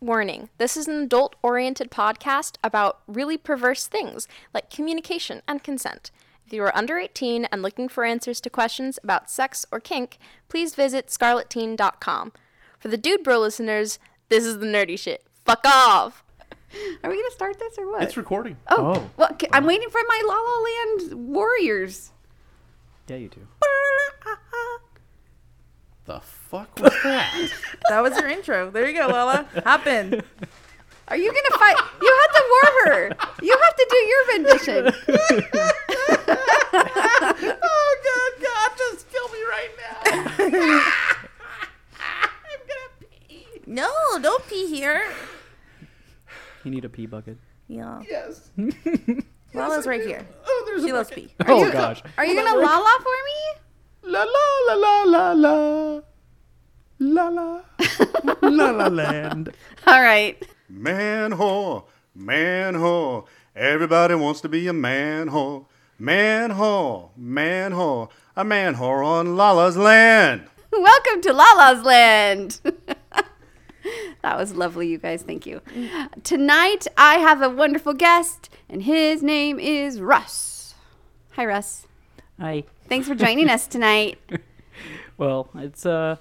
Warning this is an adult oriented podcast about really perverse things like communication and consent. If you are under 18 and looking for answers to questions about sex or kink, please visit scarletteen.com. For the dude bro listeners, this is the nerdy shit. Fuck off! Are we gonna start this or what? It's recording. oh, Oh. well, okay, I'm waiting for my La La Land Warriors. Yeah, you do. The fuck was that? That was your intro. There you go, Lala. Hop in. Are you gonna fight? You have to war her. You have to do your rendition. oh god, God, just kill me right now. I'm gonna pee. No, don't pee here. You need a pee bucket. Yeah. Yes. Lala's right here. Oh, there's She a loves bucket. pee. Oh gosh. Are you gonna La La for me? La la la la la la. La la. la la land. All right. Man whore, man whore. Everybody wants to be a man whore. Man whore, man whore. A man whore on Lala's land. Welcome to Lala's Land. that was lovely, you guys. Thank you. Tonight, I have a wonderful guest, and his name is Russ. Hi, Russ. Hi. Thanks for joining us tonight. Well, it's uh,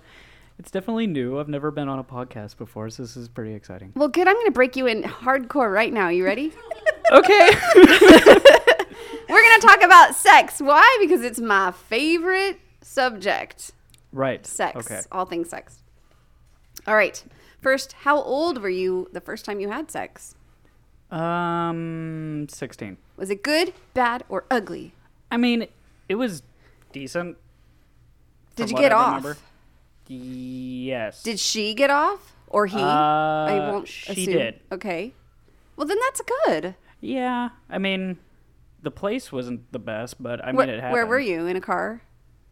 it's definitely new. I've never been on a podcast before, so this is pretty exciting. Well, good. I'm going to break you in hardcore right now. You ready? Okay. We're going to talk about sex. Why? Because it's my favorite subject right. sex. Okay. All things sex. All right. First, how old were you the first time you had sex? Um, sixteen. Was it good, bad, or ugly? I mean, it was decent. Did you get I off? remember. Yes. Did she get off or he? Uh, I won't she assume. did. Okay. Well, then that's good. Yeah. I mean, the place wasn't the best, but I mean, Where, it happened. where were you? In a car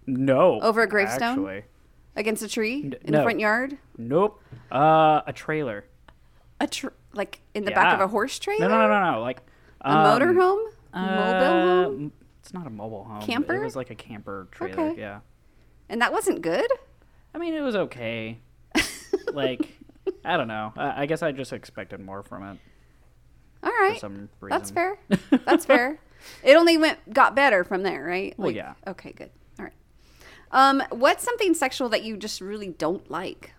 No. Over a gravestone? Actually. against a tree in the front yard? Nope. Uh, a trailer. A tr- like in the back of a horse trailer? No, no, no, no, no. Like A um, motorhome? uh, Mobile home? It's not a mobile home. Camper? It was like a camper trailer. Okay. Yeah. And that wasn't good. I mean, it was okay. like, I don't know. I, I guess I just expected more from it All for some reason. That's fair. That's fair. It only went got better from there, right? Well, yeah. Okay, good. All right. Um, what's something sexual that you just really don't like?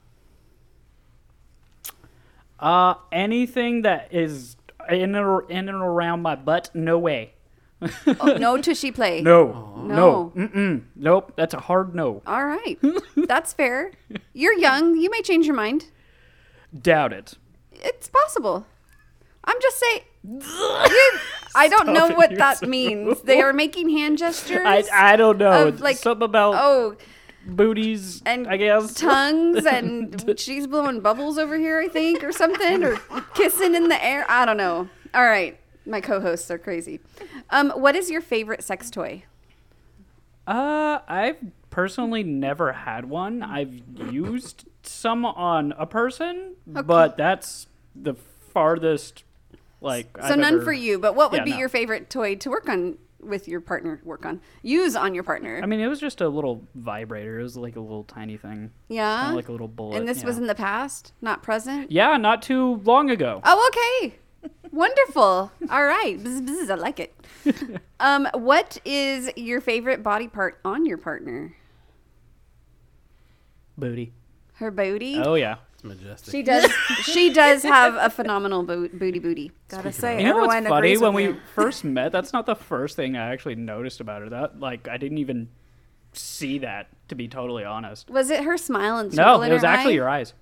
Uh, anything that is in and, in and around my butt, no way. Oh, no tushy play. No. No. No. Mm-mm. Nope. That's a hard no. All right. That's fair. You're young. You may change your mind. Doubt it. It's possible. I'm just saying. I don't know it what that yourself. means. They are making hand gestures. I, I don't know. Of, It's like, something about oh, booties, and I guess. tongues, and she's blowing bubbles over here, I think, or something, or kissing in the air. I don't know. All right, my co-hosts are crazy. Um, what is your favorite sex toy? Uh, I've personally never had one. I've used some on a person, but that's the farthest. Like, So I've none ever- for you. But what would Yeah, be no. your favorite toy to work on with your partner? Work on, use on your partner. I mean, it was just a little vibrator. It was like a little tiny thing. yeah, like a little bullet. and this yeah. was in the past, not present. Yeah, not too long ago. Oh, okay. Wonderful. All right. Bzz, bzz, I like it. Um, what is your favorite body part on your partner? Booty. Her booty. Oh yeah. It's majestic. She does. she does have a phenomenal bo- booty booty. Gotta say, You know what's everyone funny? agrees When with we you. first met, that's not the first thing I actually noticed about her. That like I didn't even see that to be totally honest. Was it her smile and No, twinkle in it was her actually eye? your eyes.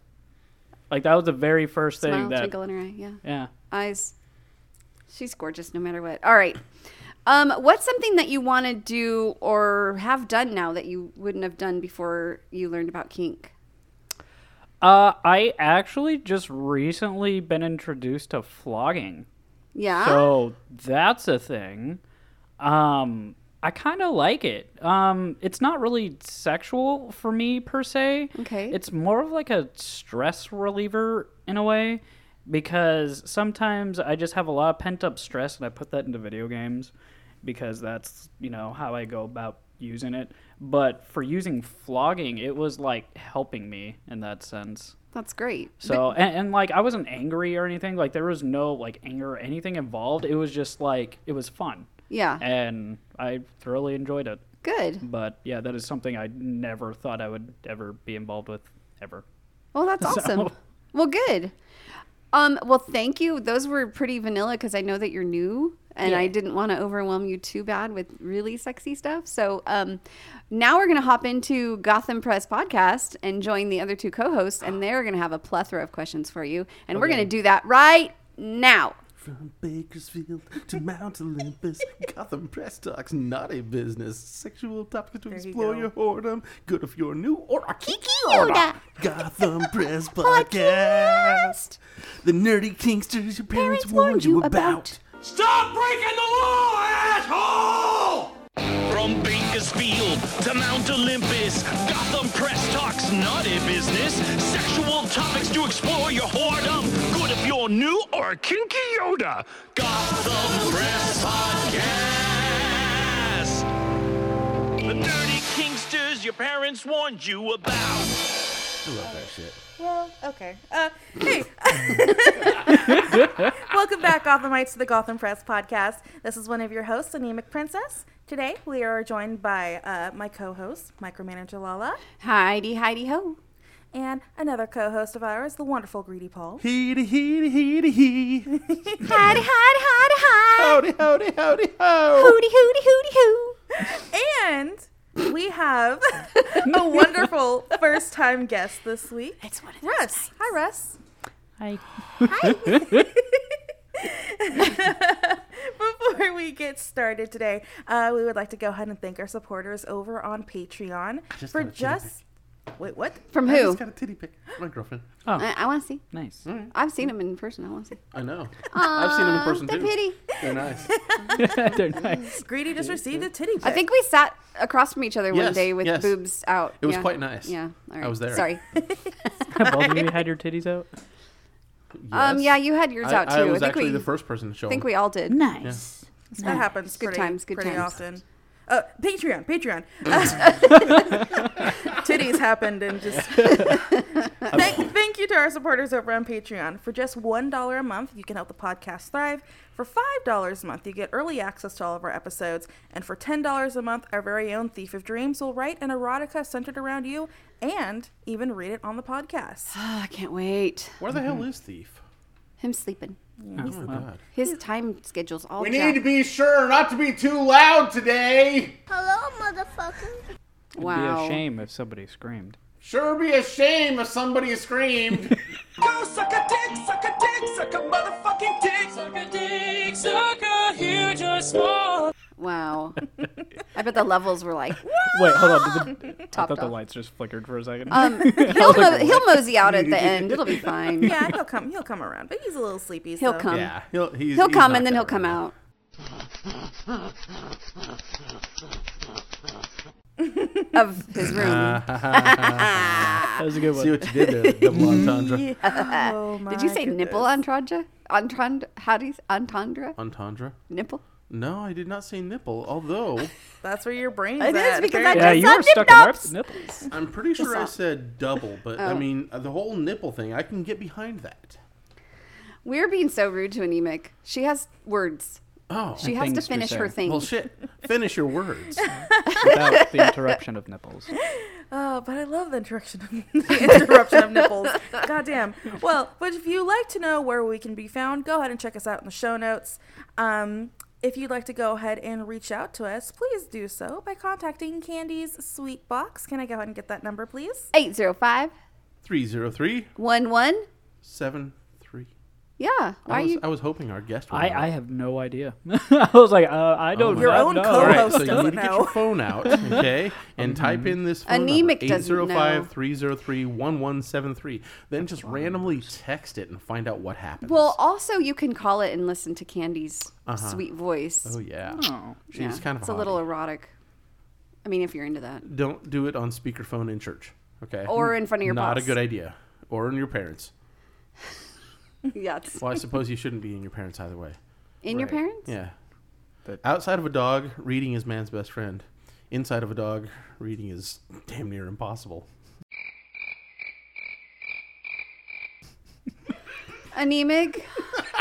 Like that was the very first thing smile, that. twinkle in her eye. Yeah, Yeah. Eyes. She's gorgeous no matter what. All right. Um, what's something that you want to do or have done now that you wouldn't have done before you learned about kink? Uh, I actually just recently been introduced to flogging. Yeah. So that's a thing. Um, I kind of like it. Um, it's not really sexual for me per se. Okay. It's more of like a stress reliever in a way because sometimes I just have a lot of pent up stress and I put that into video games because that's, you know, how I go about using it. But for using flogging, it was like helping me in that sense. That's great. So and, and like I wasn't angry or anything. Like there was no like anger or anything involved. It was just like it was fun, Yeah. and I thoroughly enjoyed it. Good. But yeah, that is something I never thought I would ever be involved with ever. Well, that's awesome. Well, good. Um, well, thank you. Those were pretty vanilla because I know that you're new, and I didn't want to overwhelm you too bad with really sexy stuff. So, um, now we're gonna hop into Gotham Press podcast and join the other two co-hosts, and they're gonna have a plethora of questions for you, and we're gonna do that right now. From Bakersfield to Mount Olympus, Gotham Press talks naughty business, sexual topics to you explore go. your whoredom, good if you're new or a kinky Yoda. Gotham Press podcast. The nerdy kinksters your parents, warned you about. Stop breaking the law, asshole! From Bakersfield to Mount Olympus, Gotham Press talks naughty business, sexual topics to explore your whoredom, good if you're new or a kinky Yoda. Gotham Press Podcast. The nerdy kinksters your parents warned you about. I love that shit. Well, okay. Uh, hey. Welcome back, Gothamites, to the Gotham Press podcast. This is one of your hosts, Anemic Princess. Today, we are joined by uh, my co-host, Micromanager Lala, Heidi, Heidi, ho. And another co-host of ours, the wonderful Greedy Paul. Heedy, heedy, heedy, hee. Heidi, Heidi, Heidi, hi. Howdy, howdy, howdy, ho. Hooty, hooty, hooty, hoo. And we have a wonderful first-time guest this week. It's one of those Russ. Hi, Russ. Hi. Hi. Before we get started today, uh, we would like to go ahead and thank our supporters over on Patreon just for got a just. Wait, what? From I who? just got a titty pic. My girlfriend. I, I want to see. Nice. I've seen him in person. I want to see. I know. I've seen them in person the too. pity. They're nice. They're nice. Greedy just received a titty pic. I think we sat across from each other one Yes, day with yes. boobs out. It was Yeah. quite nice. Yeah. All right. I was there. Sorry. Both of you had your titties out. Um. Yes. Yeah, you had yours I, out too. I was think actually we. the first person to show I think we all did. Nice. that happens Good pretty, times, good pretty times. often. Uh, Patreon, Patreon. Titties happened and just. thank, thank you to our supporters over on Patreon. For just $1 a month, you can help the podcast thrive. For $5 a month, you get early access to all of our episodes. And for $10 a month, our very own Thief of Dreams will write an erotica centered around you and even read it on the podcast. Oh, I can't wait. Where the hell mm-hmm. is Thief? Him sleeping. Oh my god. His time schedule's all. We jacked. need to be sure not to be too loud today. Hello, motherfucker. It'd Wow. be a shame if somebody screamed. Sure be a shame if somebody screamed. Go suck a dick, suck a dick, suck a motherfucking dick. Suck a dick, suck a huge or small. Wow. I bet the levels were like. Wait, hold on. Did the, I Topped thought the lights just flickered for a second. Um, he'll, mo- he'll mosey out at the end. It'll be fine. Yeah, he'll come. He'll come around, but he's a little sleepy. He'll so. come. Yeah, he'll he's, He'll he's come and then he'll come out. of his room. that was a good now. See one. what you did there, double entendre. Oh Did you say goodness. nipple entendre? Entendre? How do you entendre? Entendre? Nipple? No, I did not say nipple. Although That's where your brain's It is, at. because. I Yeah, just you were said stuck in nip-nops. our nipples. I'm pretty sure I said double, but I Oh. mean uh, the whole nipple thing. I can get behind that. We're being so rude to anemic. She has words. Oh, She has to things to finish her say. thing. well, shit. Finish your words. Without the interruption of nipples. Oh, but I love the interruption of, the interruption of nipples. Goddamn. Well, but if you like to know where we can be found, go ahead and check us out in the show notes. Um, if you'd like to go ahead and reach out to us, please do so by contacting Candy's Sweet Box. Can I go ahead and get that number, please? 805 Three zero three 11. seven three. Yeah. Why I are was, you? I was hoping our guest would I, know. I have no idea. I was like, uh, I don't Your not own know. co-host All right, so you doesn't need to get know. your phone out, okay, and type in this phone Anemic number, doesn't know. 805-303-1173. Then just randomly text it and find out what happens. Well, also, you can call it and listen to Candy's sweet voice. oh yeah, Oh. she's Yeah, kind of It's a little erotic. I mean, if you're into that. Don't do it on speakerphone in church, okay? Or in front of your boss. Not boss. a good idea. Or in your parents. Yeah. Well, I suppose you shouldn't be in your parents either way. In your Right. parents? Yeah. But- Outside of a dog, reading is man's best friend. inside of a dog reading is damn near impossible. Anemic.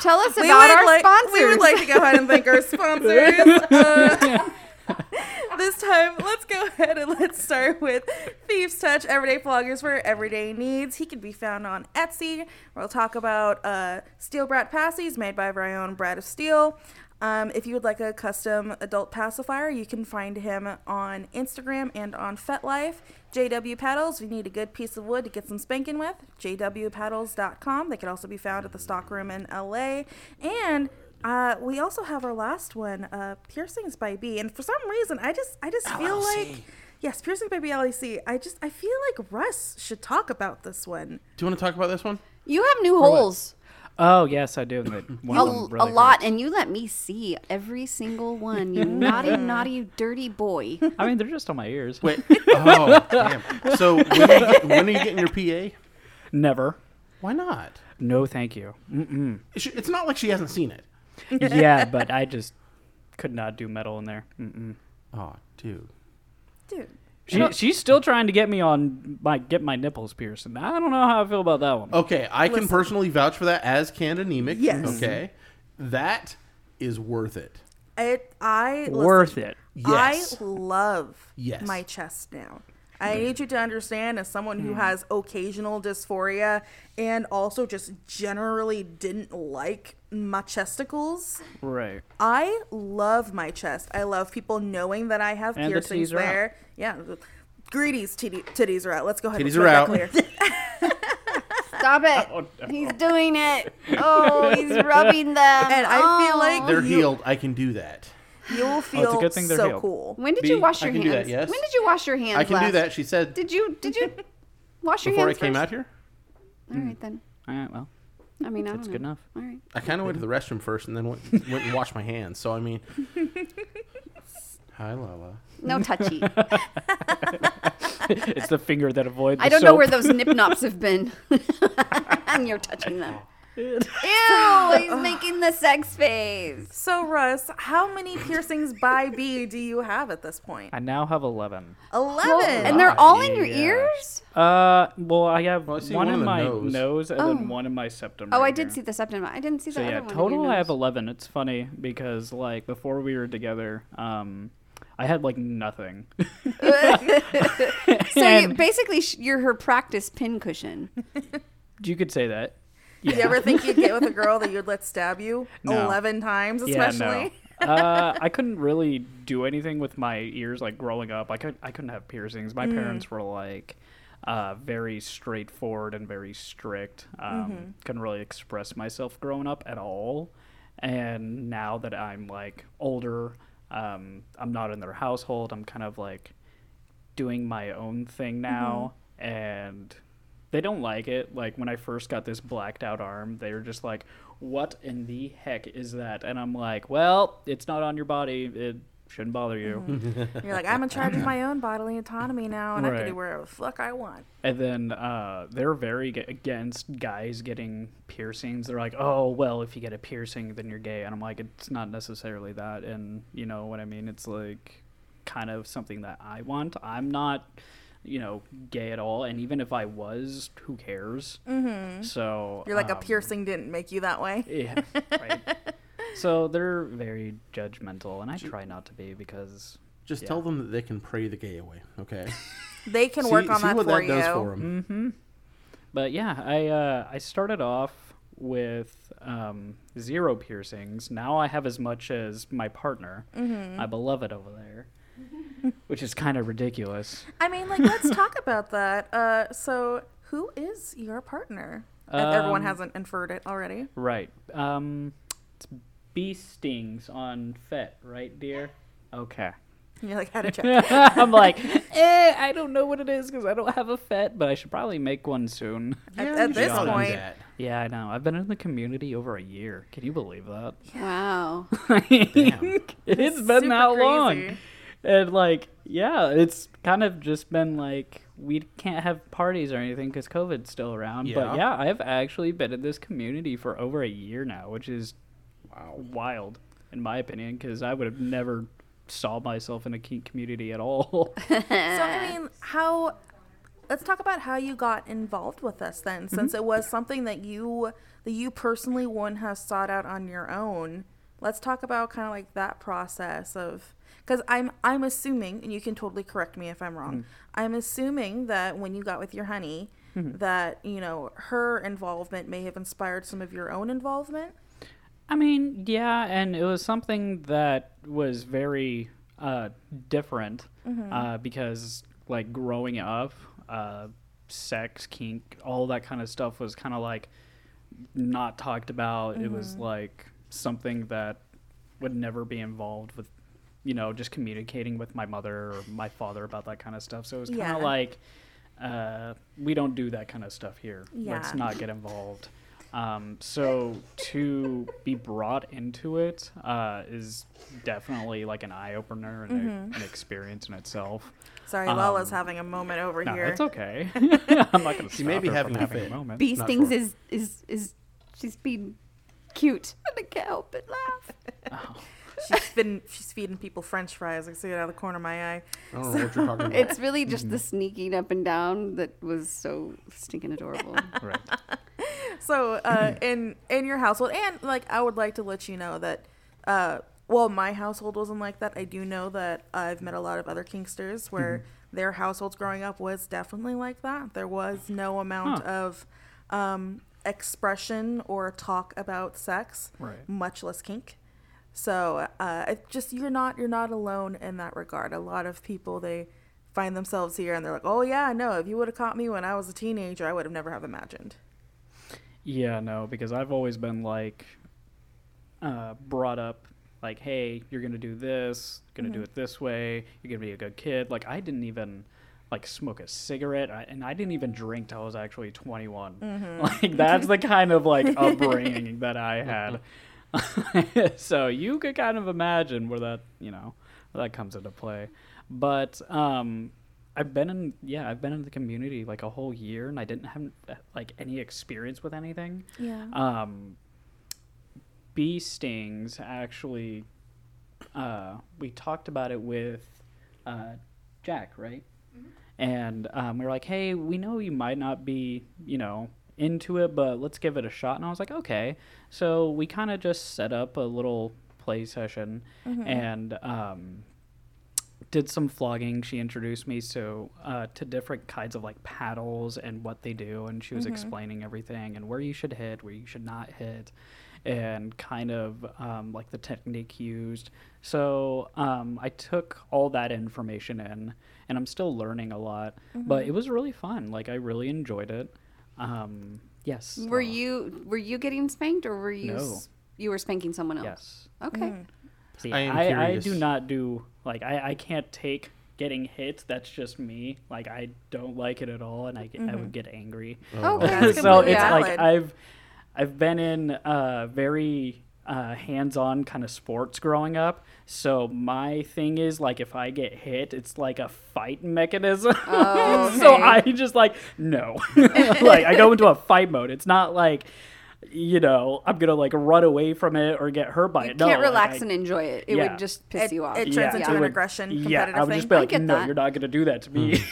Tell us We about would our like- sponsors. We would like to go ahead and thank our sponsors. Uh, this time, let's go ahead and let's start with Thieves Touch Everyday Floggers for Everyday Needs. He can be found on Etsy. We'll talk about uh, Steel Brat Passies made by our own Brat of Steel. Um, if you would like a custom adult pacifier, you can find him on Instagram and on FetLife. JW Paddles, if you need a good piece of wood to get some spanking with, jwpaddles.com. They can also be found at the stockroom in LA. And uh, we also have our last one, uh, Piercings by B. And for some reason, I just I just feel like yes, Piercings by B LEC. I just I feel like Russ should talk about this one. Do you want to talk about this one? you have new holes. Oh yes, I do. One A, really a lot, hurts. and you let me see every single one. You naughty, naughty, dirty boy. I mean, they're just on my ears. Wait. Oh, damn. So when are, you get, when are you getting your PA? Never. Why not? No, thank you. Mm-mm. It's it's not like she hasn't seen it. Yeah, but I just could not do metal in there. Mm-mm. Oh, dude. Dude. She, she's still trying to get me on my get my nipples pierced, and I don't know how I feel about that one. Okay, I can personally vouch for that as can anemic. Yes. Okay, mm-hmm. that is worth it. It I listen, Worth it. Yes. I love Yes. my chest now. I need you to understand, as someone who hmm. has occasional dysphoria and also just generally didn't like my chesticles, Right. I love my chest. I love people knowing that I have And the piercings titties are out. there. Yeah. Greedy's titty, titties are out. Let's go ahead Titties and are make out. that clear. Stop it. Oh, oh, oh. He's doing it. Oh, he's rubbing them. And I feel Oh. like They're you, healed. I can do that. You'll oh, feel good thing they're so healed. cool. When did B, you wash I your can hands? do that, yes. When did you wash your hands? I can do that. She said Did you? Did you wash your hands? before I came first? out here. All right then. Mm. All right. Well, I mean, I that's good enough. All right. I kind of went to the restroom first and then went, went and washed my hands. So I mean, hi Lala. No touchy. it's the finger that avoids. I don't know where those nip nops have been. and you're touching them. Ew, he's making the sex face. So, Russ, how many piercings by B do you have at this point? I now have eleven. 11. And they're all in your Yeah. ears? Uh, well, I have Well, I see one, one in in the my nose. nose, and Oh. then one in my septum. Oh, right I did here. see the septum. I didn't see So the yeah, one. in total I have nose. eleven. It's funny because like before we were together, um, I had like nothing. So you, And- basically, sh- you're her practice pin cushion. you could say that. Do you ever think you'd get with a girl that you'd let stab you No. 11 times, especially? Yeah, no. uh, I couldn't really do anything with my ears like growing up. I could I couldn't have piercings. My parents were like uh, very straightforward and very strict. Um, Couldn't really express myself growing up at all. And now that I'm like older, um, I'm not in their household. I'm kind of like doing my own thing now, and they don't like it. Like when I first got this blacked out arm, they were just like, "What in the heck is that?" And I'm like, "Well, it's not on your body. It shouldn't bother you." You're like, I'm in charge of my own bodily autonomy now, and I can Right. do whatever the fuck I want. And then uh, they're very g- against guys getting piercings. They're like, "Oh, well, if you get a piercing, then you're gay." And I'm like, "It's not necessarily that." And you know what I mean? It's like kind of something that I want. I'm not, you know, gay at all. And even if I was, who cares? Mm-hmm. So You're like, a um, piercing didn't make you that way. Yeah, right. so they're very judgmental, and I try not to be because Just Yeah. tell them that they can pray the gay away. Okay. They can see, work on see that what for that you. does for them. But yeah, I uh, I started off with um, zero piercings. Now I have as much as my partner, my beloved over there, which is kind of ridiculous. I mean, like, let's talk about that. Uh, so, who is your partner? If everyone Um, hasn't inferred it already. Right. Um, it's bee stings on FET, right, dear? Okay. You're like, how to check. I'm like, eh, I don't know what it is because I don't have a FET, but I should probably make one soon. At, Yeah, at you this should point. Yeah, I know. I've been in the community over a year. Can you believe that? Wow. it's been super that long. Crazy. And like, yeah, it's kind of just been like we can't have parties or anything because COVID's still around. Yeah. But yeah, I've actually been in this community for over a year now, which is Wow. wild in my opinion because I would have never saw myself in a kink community at all. So I mean, how? Let's talk about how you got involved with us then, mm-hmm. since it was something that you that you personally one has sought out on your own. Let's talk about kind of like that process of because I'm I'm assuming, and you can totally correct me if I'm wrong. I'm assuming that when you got with your honey, that you know her involvement may have inspired some of your own involvement. I mean, yeah, and it was something that was very uh, different uh, because, like, growing up, uh, sex, kink, all that kind of stuff was kind of like not talked about. It was like something that would never be involved with, you know, just communicating with my mother or my father about that kind of stuff. So it was kind Yeah. of like, uh, we don't do that kind of stuff here. Let's not get involved. Um, so to be brought into it uh, is definitely like an eye opener and a, an experience in itself. Sorry, Um, Lala's having a moment over No, here. it's okay. I'm not going to She may be having a having a moment. Bee Not stings sure. is is is she's being cute. And I can't help but laugh. She's feeding she's feeding people French fries. I see it out of the corner of my eye. I don't know what you're talking about. It's really just the sneaking up and down that was so stinking adorable. Right. So, uh, in in your household, and like I would like to let you know that, uh, well, my household wasn't like that. I do know that I've met a lot of other kinksters where their households growing up was definitely like that. There was no amount Huh. of um, expression or talk about sex, Right. much less kink. So, uh, it just you're not you're not alone in that regard. A lot of people they find themselves here and they're like, oh yeah, no, if you would have caught me when I was a teenager, I would have never have imagined. Yeah, no, because I've always been like uh, brought up like, hey, you're gonna do this, gonna do it this way, you're gonna be a good kid. Like I didn't even like smoke a cigarette, I, and I didn't even drink till I was actually 21. Like that's the kind of like upbringing that I had. so you could kind of imagine where that you know where that comes into play. But um, I've been in yeah I've been in the community like a whole year, and I didn't have like any experience with anything. Yeah. Um, bee stings actually. Uh, we talked about it with uh, Jack, right? And um, we were like, "Hey, we know you might not be, you know, into it, but let's give it a shot." And I was like, "Okay." So we kind of just set up a little play session, and um, did some flogging. She introduced me so uh, to different kinds of like paddles and what they do, and she was explaining everything and where you should hit, where you should not hit, and kind of um, like the technique used. So um, I took all that information in, and I'm still learning a lot. But it was really fun. Like I really enjoyed it. Um, yes. Were uh, you were you getting spanked or were you No. s- you were spanking someone else? Yes. Okay. See, I am I, I, do not do like I, I can't take getting hit. That's just me. Like I don't like it at all, and I get, I would get angry. Okay. So completely it's like. I've I've been in uh, very uh, hands-on kind of sports growing up. So my thing is like if I get hit, it's like a fight mechanism. Oh, so. I just like no, like I go into a fight mode. It's not like you know I'm gonna like run away from it or get hurt by You it. No, can't like, relax I- and enjoy it. It Yeah. would just piss It- you off. it turns into it an would- aggression Yeah, competitive I would just thing. be like, no, that. you're not gonna do that to me.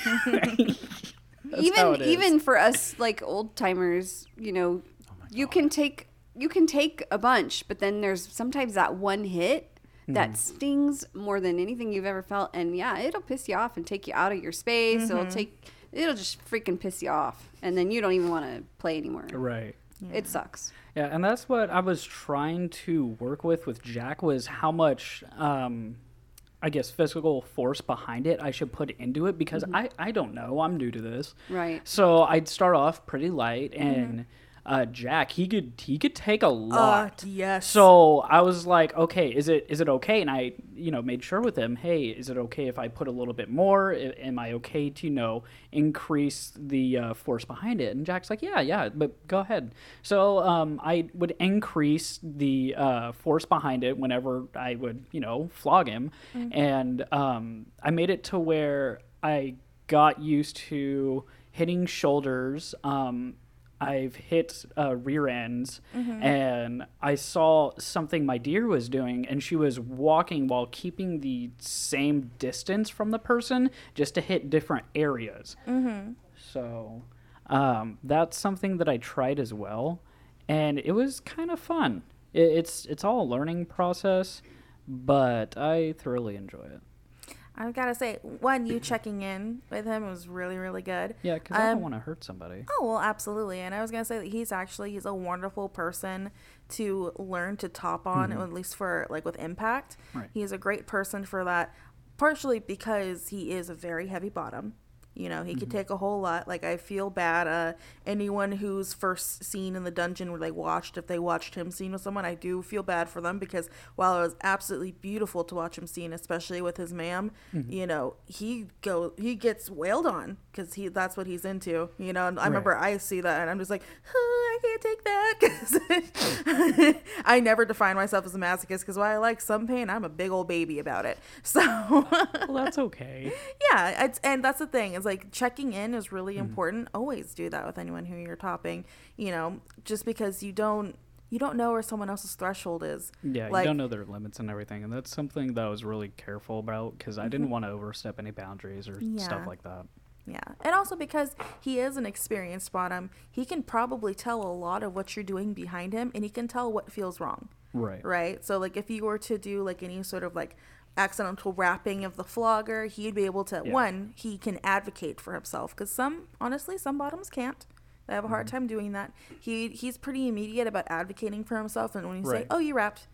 That's how even it is. even for us like old timers, you know, you can take you can take a bunch, but then there's sometimes that one hit that mm-hmm. stings more than anything you've ever felt, and yeah, it'll piss you off and take you out of your space. It'll mm-hmm. take it'll just freaking piss you off, and then you don't even want to play anymore. right. It sucks. Yeah, and that's what I was trying to work with with Jack was how much, um, I guess, physical force behind it I should put into it because mm-hmm. I, I don't know. I'm new to this. Right. So I'd start off pretty light, and uh, Jack he could he could take a lot. Uh, yes. So I was like, okay, is it is it okay? And I, you know, made sure with him, hey, is it okay if I put a little bit more? I- Am I okay to, you know, increase the uh, force behind it? And Jack's like, yeah, yeah, but go ahead. So um, I would increase the uh, force behind it whenever I would, you know, flog him, and um, I made it to where I got used to hitting shoulders. Um, I've hit uh, rear ends, and I saw something my deer was doing, and she was walking while keeping the same distance from the person, just to hit different areas. So um, that's something that I tried as well, and it was kind of fun. It, it's it's all a learning process, but I thoroughly enjoy it. I gotta say, one, you checking in with him was really, really good. Yeah, because I don't Um, want to hurt somebody. Oh well, absolutely. And I was gonna say that he's actually he's a wonderful person to learn to top on, at least for like with impact. Right. He's a great person for that, partially because he is a very heavy bottom. You know, he could take a whole lot. Like I feel bad. Uh, anyone who's first seen in the dungeon where they watched, if they watched him scene with someone, I do feel bad for them because while it was absolutely beautiful to watch him scene, especially with his ma'am, you know, he go he gets wailed on because he that's what he's into. You know, and I remember I see that and I'm just like, "Huh, I can't take that because I never define myself as a masochist because while I like some pain, I'm a big old baby about it. So. Well, that's okay. Yeah, it's, and that's the thing is like checking in is really mm-hmm. important. Always do that with anyone who you're topping. You know, just because you don't you don't know where someone else's threshold is. Yeah, like, you don't know their limits and everything, and that's something that I was really careful about because I didn't mm-hmm. want to overstep any boundaries or stuff like that. Yeah, and also because he is an experienced bottom, he can probably tell a lot of what you're doing behind him, and he can tell what feels wrong. Right. right? So like if you were to do like any sort of like accidental wrapping of the flogger, he'd be able to Yeah. one, he can advocate for himself cuz some honestly some bottoms can't. They have a Mm-hmm. hard time doing that. He he's pretty immediate about advocating for himself and when you say, "Oh, you wrapped."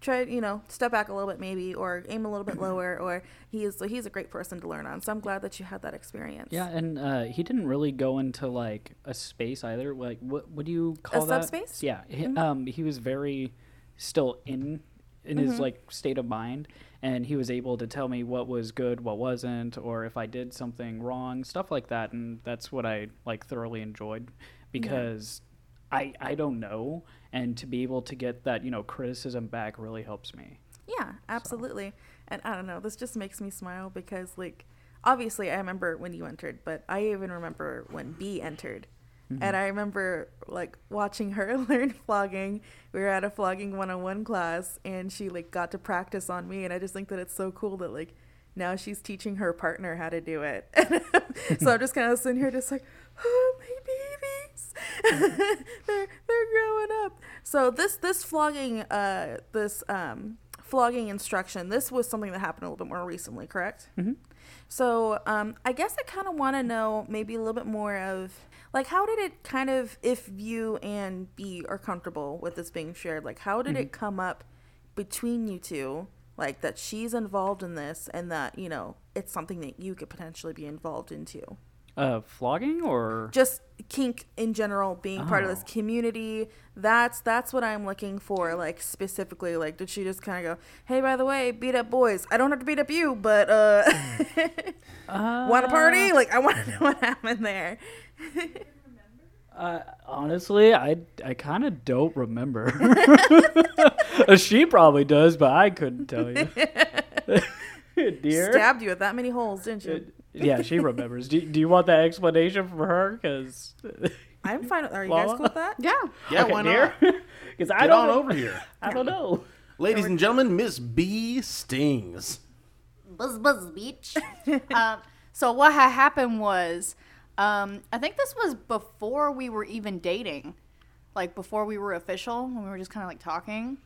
Try, you know, step back a little bit maybe or aim a little bit lower or he is so he's a great person to learn on. So I'm glad that you had that experience. Yeah, and uh, he didn't really go into like a space either. Like, what what do you call that? subspace? Yeah, he, um, he was very still in in his like state of mind, and he was able to tell me what was good, what wasn't, or if I did something wrong, stuff like that. And that's what I like thoroughly enjoyed because I I don't know, and to be able to get that you know criticism back really helps me. Yeah, absolutely. And I don't know, this just makes me smile because like obviously I remember when you entered, but I even remember when B entered. And I remember like watching her learn flogging. We were at a flogging 101 class and she like got to practice on me and I just think that it's so cool that like now she's teaching her partner how to do it. so I'm just kind of sitting here just like, "Oh, my babies." they're they're growing up. So this this flogging uh this um flogging instruction, this was something that happened a little bit more recently, correct? Mm-hmm. So um, I guess I kind of want to know maybe a little bit more of like how did it kind of if you and B are comfortable with this being shared, like how did it come up between you two, like that she's involved in this and that you know it's something that you could potentially be involved into? Uh, flogging or? Just kink in general being part of this Oh. community. That's that's what i'm looking for like specifically. Like did she just kind of go hey by the way beat up boys. I don't have to beat up you but uh, want a party? Like i want to know what happened there Uh, honestly, I I kind of don't remember. she probably does, but I couldn't tell you. Dear. stabbed you with that many holes didn't you yeah, she remembers. Do, do you want that explanation from her? Because i'm fine with are you guys cool with that Yeah. Yeah, why not? Because I Get don't on over here. I don't know. Ladies and gentlemen, Miss B stings. buzz buzz beach. um, so what had happened was, um, I think this was before we were even dating, like before we were official, when we were just kind of like talking,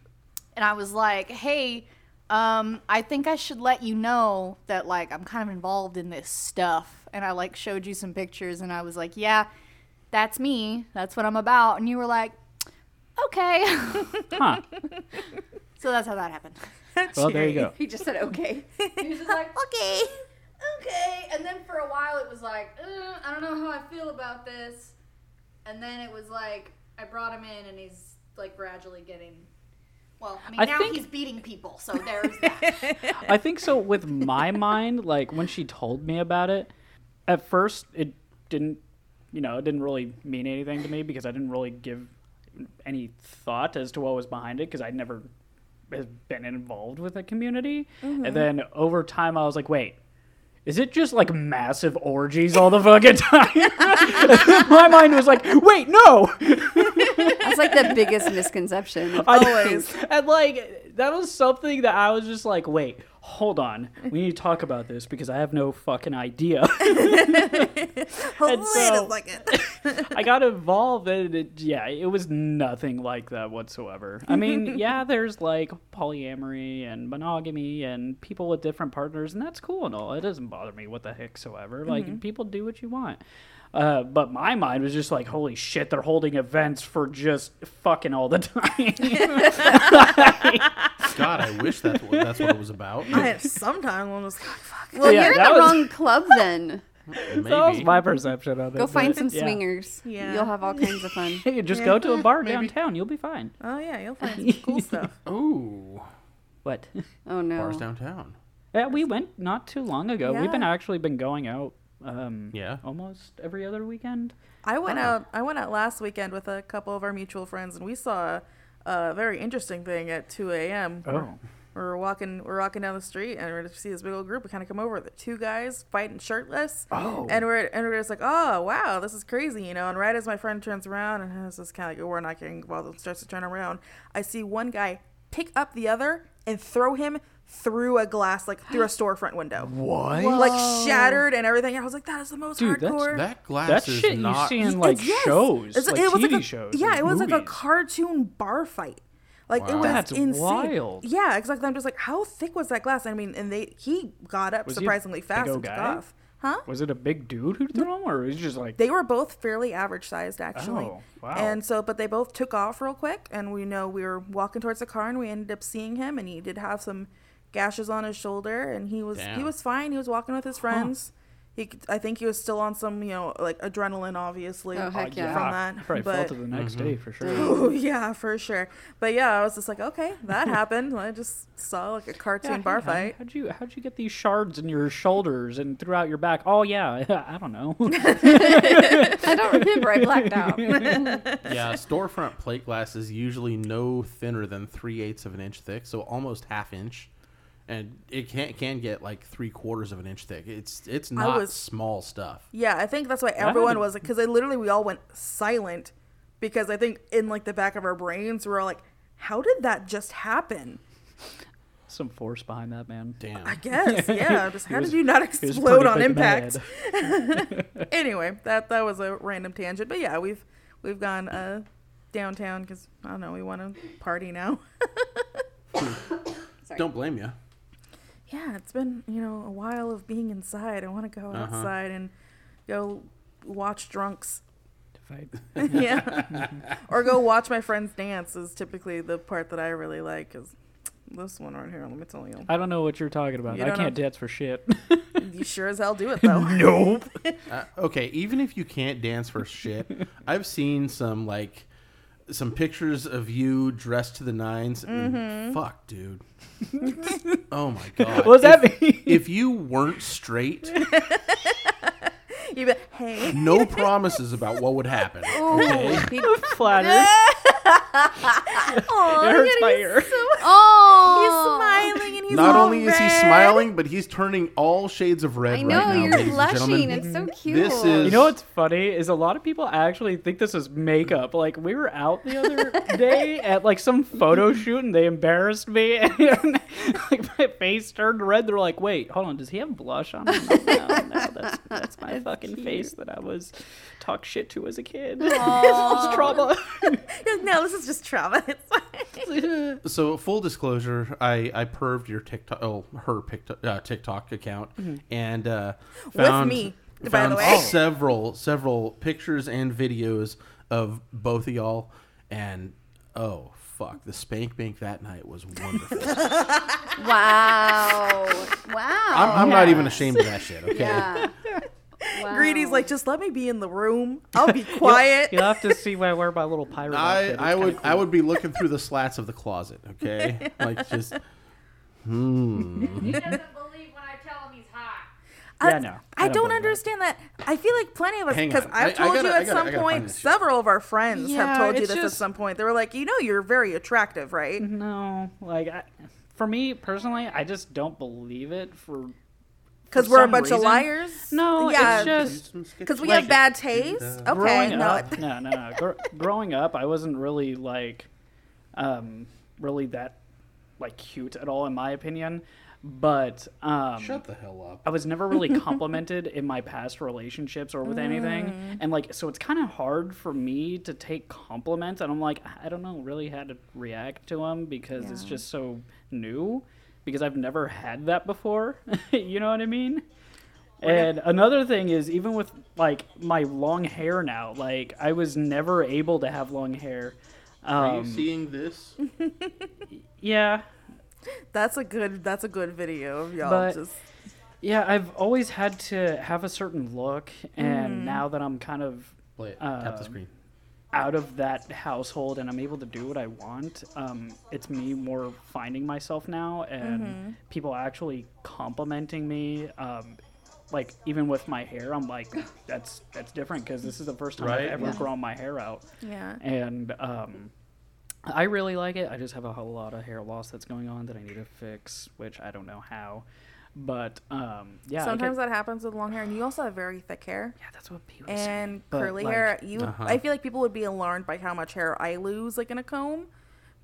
and I was like, "Hey, um, I think I should let you know that like I'm kind of involved in this stuff," and I like showed you some pictures, and I was like, "Yeah, that's me. That's what I'm about," and you were like, "Okay." Huh. so that's how that happened. Well, there you go. He just said okay. he was just like, okay, okay. And then for a while it was like, uh, I don't know how I feel about this. And then it was like, I brought him in and he's like gradually getting. Well, I mean, I now think- he's beating people, so there's that. I think so with my mind, like when she told me about it, at first it didn't, you know, it didn't really mean anything to me because I didn't really give any thought as to what was behind it because I'd never been involved with a community. And then over time, I was like, wait, is it just like massive orgies all the fucking time? My mind was like, wait, no. That's like the biggest misconception. Always. And like that was something that I was just like, wait, hold on. We need to talk about this because I have no fucking idea. So- a second. I got involved and it, yeah, it was nothing like that whatsoever. I mean, yeah, there's like polyamory and monogamy and people with different partners, and that's cool and all. It doesn't bother me what the heck soever. Like, people do what you want. Uh, but my mind was just like, holy shit, they're holding events for just fucking all the time. God, I wish that's what, that's what it was about. I sometimes I'm just like, fuck. Well, Yeah, you're in that the was- wrong club then. that was Maybe. my perception of it. Go find some yeah. swingers. Yeah. You'll have all kinds of fun. Hey, just go to a bar downtown. You'll be fine. Oh yeah, you'll find some cool stuff. Ooh, What? Oh no. bars downtown. Yeah, we went not too long ago. We've been Yeah. actually been going out. Um, Yeah. almost every other weekend. I went out. I went out last weekend with a couple of our mutual friends, and we saw a, a very interesting thing at 2 a.m. Oh. We're walking. We're walking down the street, and we're just see this big old group. We kind of come over. The two guys fighting shirtless. Oh. And we're and we're just like, oh wow, this is crazy, you know. And right as my friend turns around, and it's just kind of like we're not getting involved, and starts to turn around, I see one guy pick up the other and throw him through a glass, like through a storefront window. What? Like shattered and everything. I was like, that is the most Dude, that's- hardcore. That glass That's is shit you not. see in like It's- yes. shows, It's- like it was TV like a, shows. Yeah, and it was like a movies. cartoon bar fight. Like it Wow. was That's insane. wild. Yeah, exactly. I'm just like, how thick was that glass? I mean, and they he got up Was he a surprisingly big fast old and took guy? off. Huh? Was it a big dude who threw him, or was he just like? They were both fairly average sized, actually. Oh, wow. And so, but they both took off real quick, and we know we were walking towards the car, and we ended up seeing him, and he did have some gashes on his shoulder, and he was he was fine. He was walking with his friends. He, I think he was still on some, you know, like adrenaline, obviously, Oh, heck yeah. from that. Probably but, felt it the next mm-hmm. day for sure. Oh yeah, for sure. But yeah, I was just like, okay, that happened. I just saw like a cartoon Yeah, bar hey, fight. How'd you how'd you get these shards in your shoulders and throughout your back? Oh yeah, I don't know. I don't remember. I blacked out. Yeah, storefront plate glass is usually no thinner than three eighths of an inch thick, so almost half inch, and it can can get like three quarters of an inch thick. It's it's not was- small stuff. Yeah, I think that's why everyone to- was because they literally we all went silent because I think in like the back of our brains we're all like, how did that just happen? Some force behind that man. Damn. I guess yeah. Just how was- did you not explode on impact? anyway, that that was a random tangent, but yeah, we've we've gone uh downtown because I don't know we want to party now. Don't blame you. Yeah, it's been you know a while of being inside. I want to go Uh-huh. outside and go watch drunks. Fight. yeah, or go watch my friends dance is typically the part that I really like. Cause this one right here, let me tell you, I don't know what you're talking about. You I can't know- dance for shit. you sure as hell do it though. nope. Uh, okay, even if you can't dance for shit, I've seen some like some pictures of you dressed to the nines. Mm-hmm. Fuck, dude. oh my god. What does that If- mean? If you weren't straight, you be hey, no promises about what would happen. Okay. He- Flattered. oh, it hurts my ear. oh, he's smiling and he's Not all only is he smiling, but he's turning all shades of red I know right now, you're ladies and blushing. gentlemen. It's so cute. This is- You know what's funny is a lot of people actually think this is makeup. Like we were out the other day at like some photo shoot and they embarrassed me and like my face turned red. They're like, "Wait, hold on, does he have blush on?" I'm no, no, that's that's my fucking face that I was talk shit to as a kid. it's trauma. no, this is just trauma. It's. So full disclosure, I I perved your TikTok, oh her TikTok, uh, TikTok account, and uh, With found me, by the found way. several several pictures and videos of both of y'all, and oh fuck, the spank bank that night was wonderful. wow, wow. I'm, I'm not even ashamed of that shit. Okay. yeah. Wow. Greedy's like, just let me be in the room. I'll be quiet. You'll have to see why I wear my little pirate I, outfit. I would cool. I would be looking through the slats of the closet, okay? Like just hmm. He doesn't believe when I tell him he's hot. I, Yeah, no, I I, don't don't believe that. understand that. I feel like plenty of us, because. I've I- I told gotta- you at gotta- some gotta point, find this shit. several of our friends Yeah, have told you it's this at some point. They were like, you know, you're very attractive, right? No, like I, for me personally, I just don't believe it for Because we're a some bunch of liars. No, yeah, it's just because we like- have bad taste. Okay, growing no. up. No, no, no. Gr- growing up, I wasn't really like, um, really that like cute at all, in my opinion. But um, Shut the hell up. I was never really complimented in my past relationships or with anything. And like so it's kind of hard for me to take compliments and I'm like I don't know really how to react to them because it's just so new because I've never had that before. you know what I mean? And another thing is even with like my long hair now, like I was never able to have long hair. Are you Um, seeing this? yeah, That's a good. That's a good video of y'all. But- just Yeah, I've always had to have a certain look, and now that I'm kind of Play it. Tap the Um, screen. Out of that household and I'm able to do what I want, um, it's me more finding myself now, and people actually complimenting me. Um, like even with my hair, I'm like, that's that's different because this is the first time Right, I've ever yeah. grown my hair out, yeah. and um, I really like it. I just have a whole lot of hair loss that's going on that I need to fix, which I don't know how. But um, yeah, Sometimes that happens with long hair, and you also have very thick hair yeah, that's what people say. and But, curly like, hair. You, Uh-huh. I feel like people would be alarmed by how much hair I lose, like in a comb,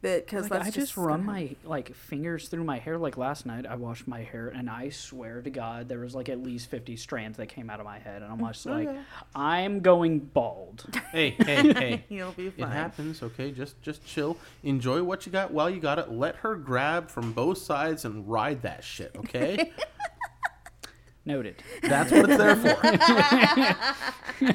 because Like, I just run my like fingers through my hair. Like last night, I washed my hair, and I swear to God, there was like at least fifty strands that came out of my head, and I'm mm, just like, I'm going bald. Hey, hey, hey. You'll be fine. It happens, okay? Just just chill. Enjoy what you got while you got it. Let her grab from both sides and ride that shit, okay? Noted. That's what it's there for.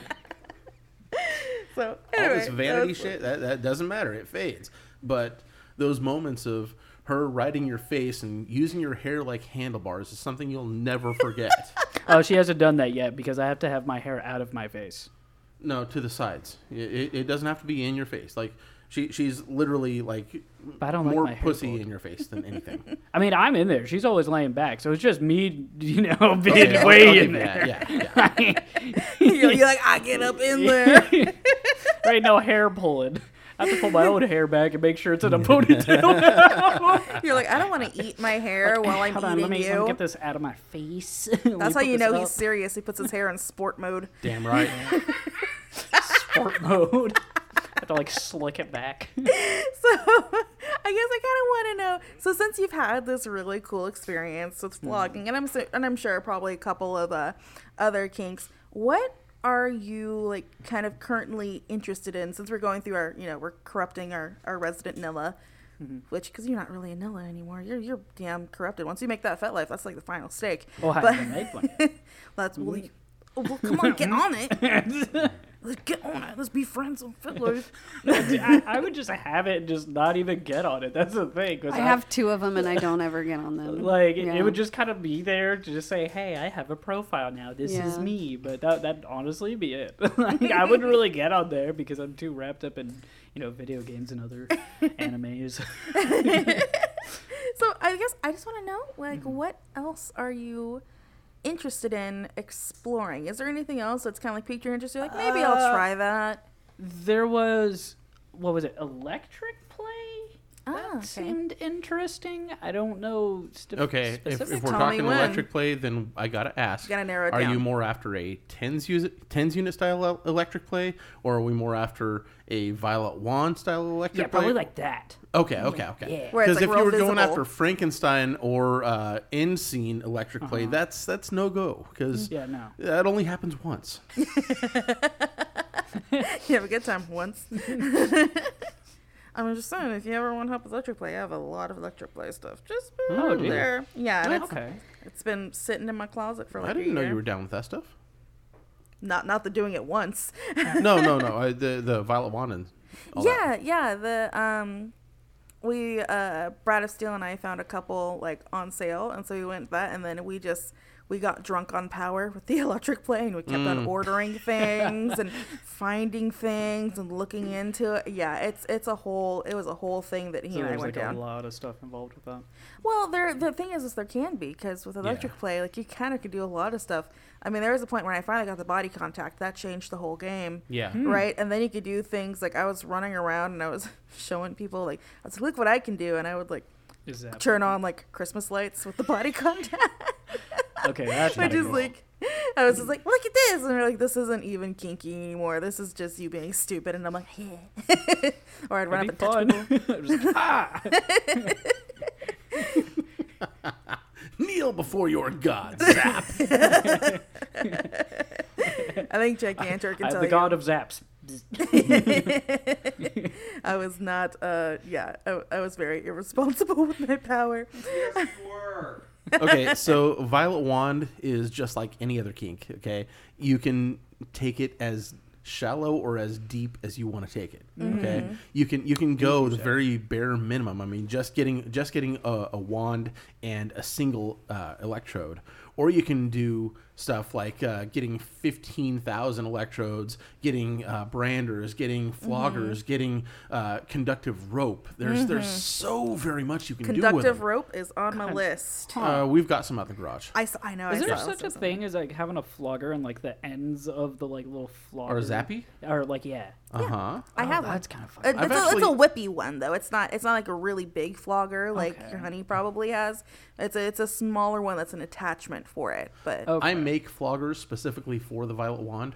So All this vanity shit, that, that doesn't matter. It fades. But those moments of her riding your face and using your hair like handlebars is something you'll never forget. oh, she hasn't done that yet because I have to have my hair out of my face. no, to the sides. It, it, it doesn't have to be in your face. Like she she's literally like But I don't like more my pussy in your face than anything. I mean, I'm in there. She's always laying back, so it's just me, you know, oh, being Yeah, way I'll give in there. that. Yeah, yeah. you're, you're like, I get up in there. there ain't no hair pulling. I have to pull my own hair back and make sure it's in a ponytail. You're like, I don't want to eat my hair while I'm Hold on, eating let me, let you. me get this out of my face. That's how you know he's serious. He puts his hair in sport mode. Damn right. sport mode. I have to like slick it back. So I guess I kind of want to know. So since you've had this really cool experience with flogging, and I'm so, and I'm sure probably a couple of uh, other kinks, what are you like kind of currently interested in? Since we're going through our, you know, we're corrupting our our resident Nilla. Mm-hmm. Which, because you're not really a Nilla anymore, you're you're damn corrupted. Once you make that FetLife, that's like the final stake. Oh, I But- haven't made one. That's well, you- oh, well, come on, get on it. Let's get on it. Let's be friends on FetLife. I, I would just have it and just not even get on it. That's the thing. I have two of them and I don't ever get on them. like it- Yeah. it would just kind of be there to just say, "Hey, I have a profile now. This is me." But that that honestly be it. like, I wouldn't really get on there because I'm too wrapped up in you know video games and other animes. So I guess I just want to know, like, Mm-hmm. what else are you interested in exploring? Is there anything else that's kind of like piqued your interest? You're like, maybe Uh, I'll try that. there was what was it? Electric play. Ah, That okay. seemed interesting. I don't know. St- Okay, if, if we're Tell talking electric play, then I gotta ask: Gotta narrow it Are you more after a tens use tens unit style electric play, or are we more after a Violet Wand style electric play? yeah, play? probably like that. Okay, okay, okay. Yeah. Where it's, Because like, if you real were going visible. after Frankenstein or uh, end scene electric play, Uh-huh. that's that's no go because Yeah, no. that only happens once. You have a good time once. I'm just saying, if you ever want help with electric play, I have a lot of electric play stuff. Just put it Oh, do you? there. Yeah, and it's, Okay. it's been sitting in my closet for like I a didn't know year. you were down with that stuff. Not not the doing it once. No, no, no. I, the the Violet Wand and all that. yeah, yeah. The um, we uh, Brad of Steel and I found a couple like on sale, and so we went that, and then we just we got drunk on power with the electric play, and we kept on ordering things and finding things and looking into it. Yeah, it's it's a whole it was a whole thing that he So and I went like down. a lot of stuff involved with that. Well, there the thing is, is there can be because with electric Yeah. play, like you kind of could do a lot of stuff. I mean, there was a point when I finally got the body contact that changed the whole game. Yeah. Right, and then you could do things like I was running around and I was showing people like I was like, look what I can do, and I would like Is that turn on like Christmas lights with the body contact. Okay, that's Which is cool. like, I was just like, look at this, and they're like, this isn't even kinky anymore. This is just you being stupid, and I'm like, yeah. or I'd run That'd up be and touch fun. people. Just like, ah! Kneel before your god, Zap. I think Gigantor can I- tell the you. god of zaps. I was not. Uh, yeah, I, I was very irresponsible with my power. okay, so Violet Wand is just like any other kink. Okay, you can take it as shallow or as deep as you want to take it. Okay, you can you can go the very bare minimum. I mean, just getting just getting a, a wand and a single uh, electrode, or you can do stuff like uh, getting fifteen thousand electrodes, getting uh, branders, getting floggers, getting uh, conductive rope. There's there's so very much you can do with Conductive rope is on my list. Uh, we've got some out in the garage. I, s- I know. Is I there saw such a thing as like having a flogger and like the ends of the like little flogger Or a zappy? Or like yeah. Uh huh. I have one. That's kind of fun. It- I've it's, a, it's a whippy one though. It's not. It's not like a really big flogger like Okay. your honey probably has. It's a. It's a smaller one that's an attachment for it. But Okay. I make floggers specifically for the violet wand.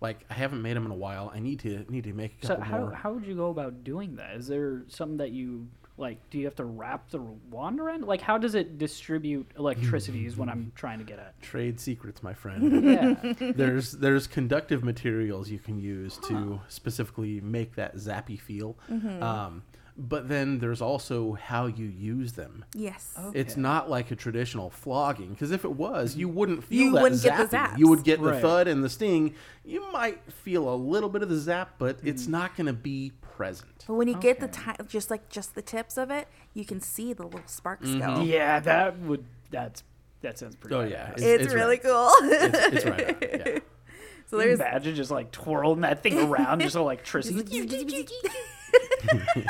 Like I haven't made them in a while. I need to need to make a So how more. how would you go about doing that? Is there something that you like? Do you have to wrap the wand around? Like how does it distribute electricity? Is what I'm trying to get at. Trade secrets, my friend. Yeah. there's there's conductive materials you can use to specifically make that zappy feel. Mm-hmm. Um, but then there's also how you use them. yes. It's not like a traditional flogging because if it was, you wouldn't feel You that wouldn't get the zapping. You would zaps. get the thud and the sting. You might feel a little bit of the zap, but Mm. it's not going to be present. But when you get the ti just like just the tips of it, you can see the little sparks Mm-hmm. go. yeah, that would that's that sounds pretty. Oh yeah, badass. It's, it's really right. cool. It's, it's right. on, Yeah. so Can you there's imagine just like twirling that thing around, just electricity.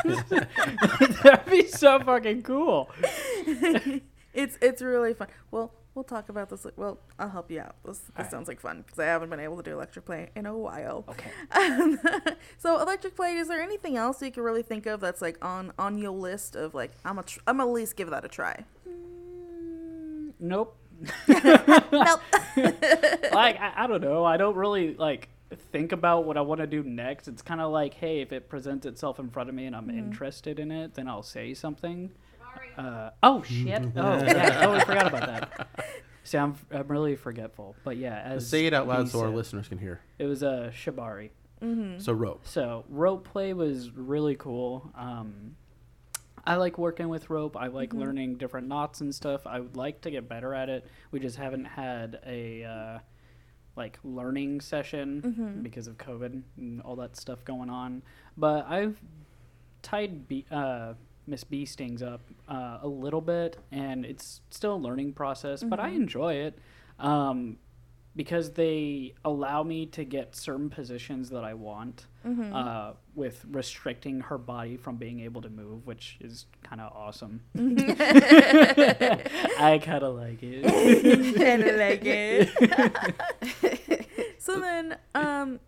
That'd be so fucking cool. it's it's really fun. Well, we'll talk about this. Well, I'll help you out. This, this sounds like fun because I haven't been able to do electric play in a while. Okay. Um, so electric play. Is there anything else you can really think of that's like on on your list of like I'm a tr- I'm at least give that a try. Nope. nope. like I, I don't know. I don't really like think about what I want to do next. It's kind of like, hey, if it presents itself in front of me and I'm interested in it, then I'll say something. Uh, oh shit! Oh yeah, I totally forgot about that. See, I'm I'm really forgetful. But yeah, as Say it out loud he so our listeners can hear. It was a shibari. So rope. So rope play was really cool. Um, I like working with rope. I like learning different knots and stuff. I would like to get better at it. We just haven't had a uh, like learning session because of COVID and all that stuff going on. But I've tied bee, uh, Miss Bee stings up uh, a little bit, and it's still a learning process. But I enjoy it. Um, because they allow me to get certain positions that I want uh, with restricting her body from being able to move, which is kind of awesome. I kind of like it. kind of like it. so then, um,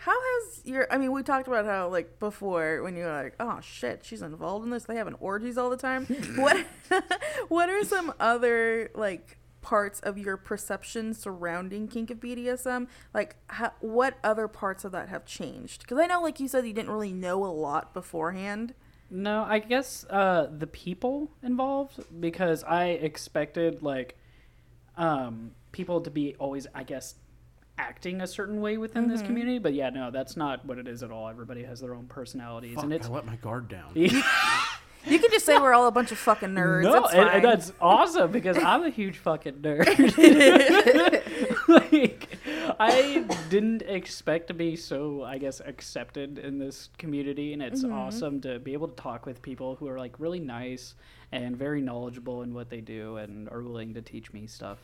how has your? I mean, we talked about how like before when you're like, oh shit, she's involved in this. They having orgies all the time. what? what are some other like? Parts of your perception surrounding kink of BDSM like how, what other parts of that have changed because I know like you said you didn't really know a lot beforehand No, I guess uh, the people involved because I expected like um, people to be always, I guess, acting a certain way within this community. But yeah, no, that's not what it is at all. Everybody has their own personalities, Fuck, and it's I let my guard down. you can just say we're all a bunch of fucking nerds no, it's and, and that's awesome because I'm a huge fucking nerd. like, I didn't expect to be so, I guess, accepted in this community, and it's awesome to be able to talk with people who are like really nice and very knowledgeable in what they do and are willing to teach me stuff,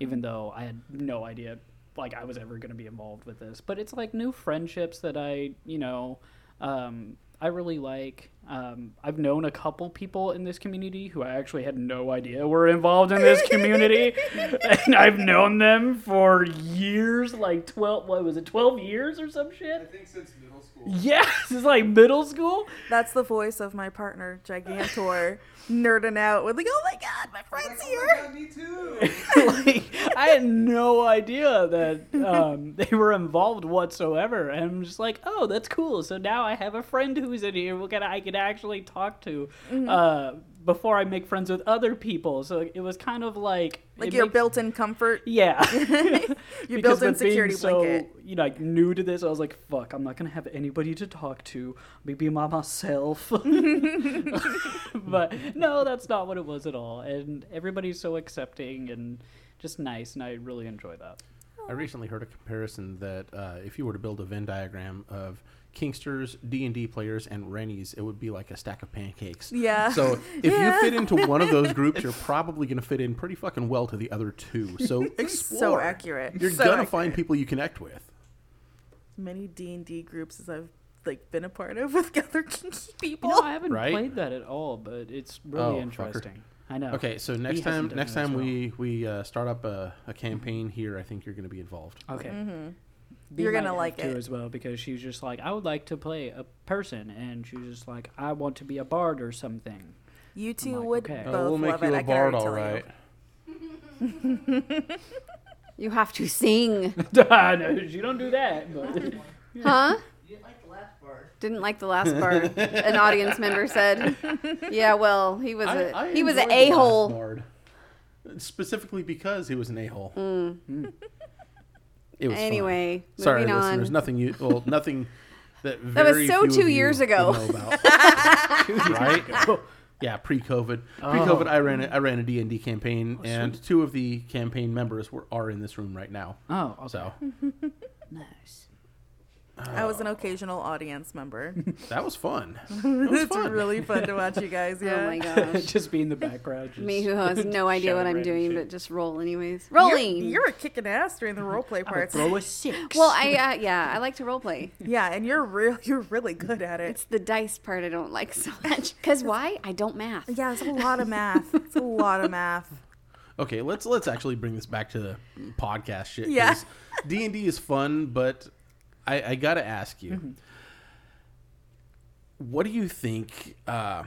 even though I had no idea like I was ever going to be involved with this. But it's like new friendships that I, you know, um, I really like. Um, I've known a couple people in this community who I actually had no idea were involved in this community, and I've known them for years, like twelve. What was it, twelve years or some shit? I think since middle school. Yes, it's like middle school. That's the voice of my partner, Gigantor, nerding out with like, oh my god, my friend's here. me too. like I had no idea that um, they were involved whatsoever, and I'm just like, oh, that's cool. So now I have a friend who's in here who can I can actually talk to uh, before I make friends with other people. So it was kind of like Like your makes- built-in comfort, Yeah. your Because built-in with being security so, blanket. You know, like new to this, I was like, "Fuck, I'm not gonna have anybody to talk to. Maybe by myself." but no, that's not what it was at all. And everybody's so accepting and just nice, and I really enjoy that. I recently heard a comparison that uh, if you were to build a Venn diagram of Kinksters, D and D players, and Rennies, it would be like a stack of pancakes. Yeah. So if Yeah. you fit into one of those groups, you're probably going to fit in pretty fucking well to the other two. So explore. So accurate. You're So gonna find people you connect with. Many D and D groups as I've like been a part of with other kinky people. You know, I haven't Right? played that at all, but it's really Oh, fucker. interesting. I know. Okay, so next hasn't time, next time well. we we uh, start up a, a campaign here, I think you're going to be involved. Okay. Mm-hmm. Bea You're gonna like to it. as well because she was just like, I would like to play a person, and she was just like, I want to be a bard or something. You two like, would okay. Oh, both Oh, we'll make you it. a I bard, all right. you. You have to sing, no, you don't do that. But huh? Didn't like the last part. An audience member said. Yeah, well, he was a I- I he was an enjoyed the last a hole. Specifically because he was an a hole. Mm. Hmm. It was fun. Anyway, Sorry, moving listeners. Nothing you. Well, nothing that. That was very so few two of you years ago. know about. right? Yeah, pre-COVID. Pre-COVID, I ran a, I ran a D and D campaign, and two of the campaign members were are in this room right now. oh, okay. So nice. I was an occasional audience member. that was fun. That was it's fun. really fun to watch you guys. Yeah. Oh my gosh. just be in the background. Just Me who has no idea what I'm doing, but just roll anyways. Rolling. You're- Rolling. You were kicking ass during the roleplay I would parts. throw a six. well, I uh, yeah, I like to role play. Yeah, and you're real. You're really good at it. It's the dice part I don't like so much. Cause why? I don't math. Yeah, it's a lot of math. It's a lot of math. Okay, let's let's actually bring this back to the podcast shit. Yeah. D and D is fun, but I, I gotta ask you, Mm-hmm. what do you think? Uh,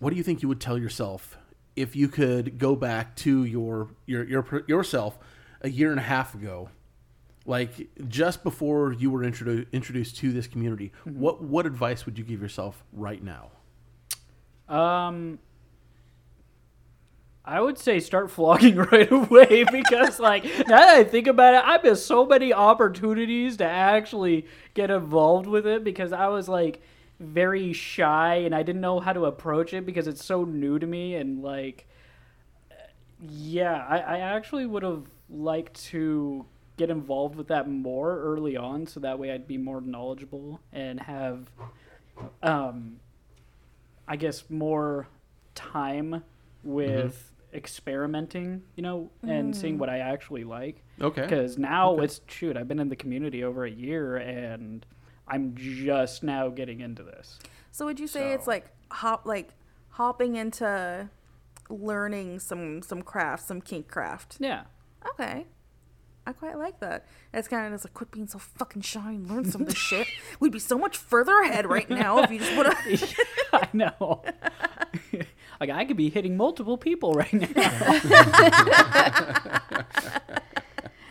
what do you think you would tell yourself if you could go back to your your your yourself a year and a half ago, like just before you were introdu- introduced to this community? Mm-hmm. What what advice would you give yourself right now? Um, I would say start flogging right away because, like, now that I think about it, I missed so many opportunities to actually get involved with it because I was like very shy and I didn't know how to approach it because it's so new to me and like, yeah, I, I actually would have liked to get involved with that more early on so that way I'd be more knowledgeable and have, um, I guess more time with experimenting, you know, and seeing mm. what I actually like. Okay. Because now it's shoot, I've been in the community over a year and I'm just now getting into this. So would you say it's like hop like hopping into learning some some craft, some kink craft? Yeah. Okay. I quite like that. It's kind of just like, quit being so fucking shy and learn some of this shit. We'd be so much further ahead right now if you just would have. I know. like I could be hitting multiple people right now.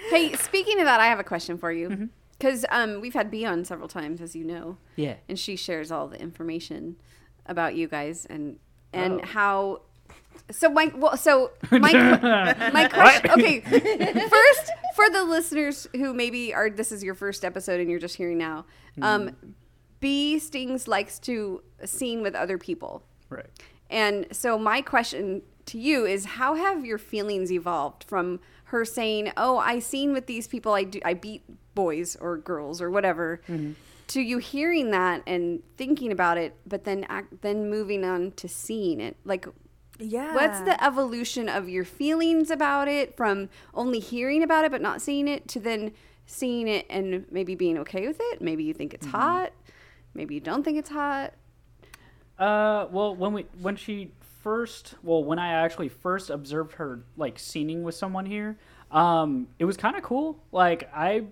Hey, speaking of that, I have a question for Mm-hmm. you. Because um, we've had Bee on several times, as you know, yeah. and she shares all the information about you guys and and Oh. how. So my well, so my que- my question. Okay, first for the listeners who maybe are this is your first episode and you're just hearing now. Um, Bee Stings likes to scene with other people. Right. And so my question to you is how have your feelings evolved from her saying, "Oh, I scene with these people I do I beat boys or girls or whatever." Mm-hmm. To you hearing that and thinking about it, but then act, then moving on to seeing it. Like Yeah. what's the evolution of your feelings about it from only hearing about it but not seeing it to then seeing it and maybe being okay with it? Maybe you think it's mm-hmm. hot, maybe you don't think it's hot. Uh, well, when we when she first, well, when I actually first observed her like scening with someone here, um, it was kind of cool. Like I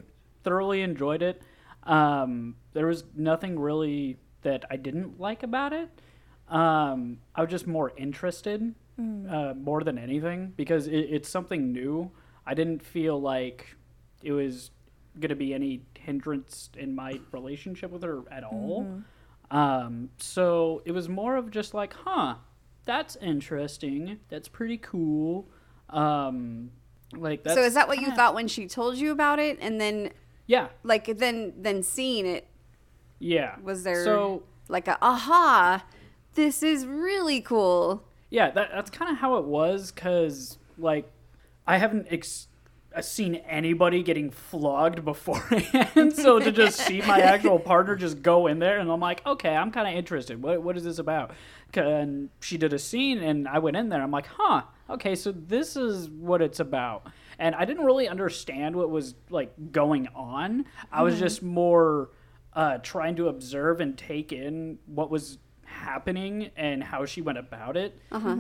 thoroughly enjoyed it. Um, there was nothing really that I didn't like about it. Um, I was just more interested, uh, more than anything, because it, it's something new. I didn't feel like it was gonna be any hindrance in my relationship with her at all. Um, so it was more of just like, huh, that's interesting. That's pretty cool. Um, like so is that what you thought when she told you about it, and then Yeah, like then then seeing it yeah. was there So like a aha? This is really cool. yeah, that, that's kind of how it was. Cause like I haven't ex- seen anybody getting flogged beforehand, so to just see my actual partner just go in there, and I'm like, okay, I'm kind of interested. What what is this about? And she did a scene, and I went in there. I'm like, huh, okay, so this is what it's about. And I didn't really understand what was like going on. I was just more uh, trying to observe and take in what was happening and how she went about it.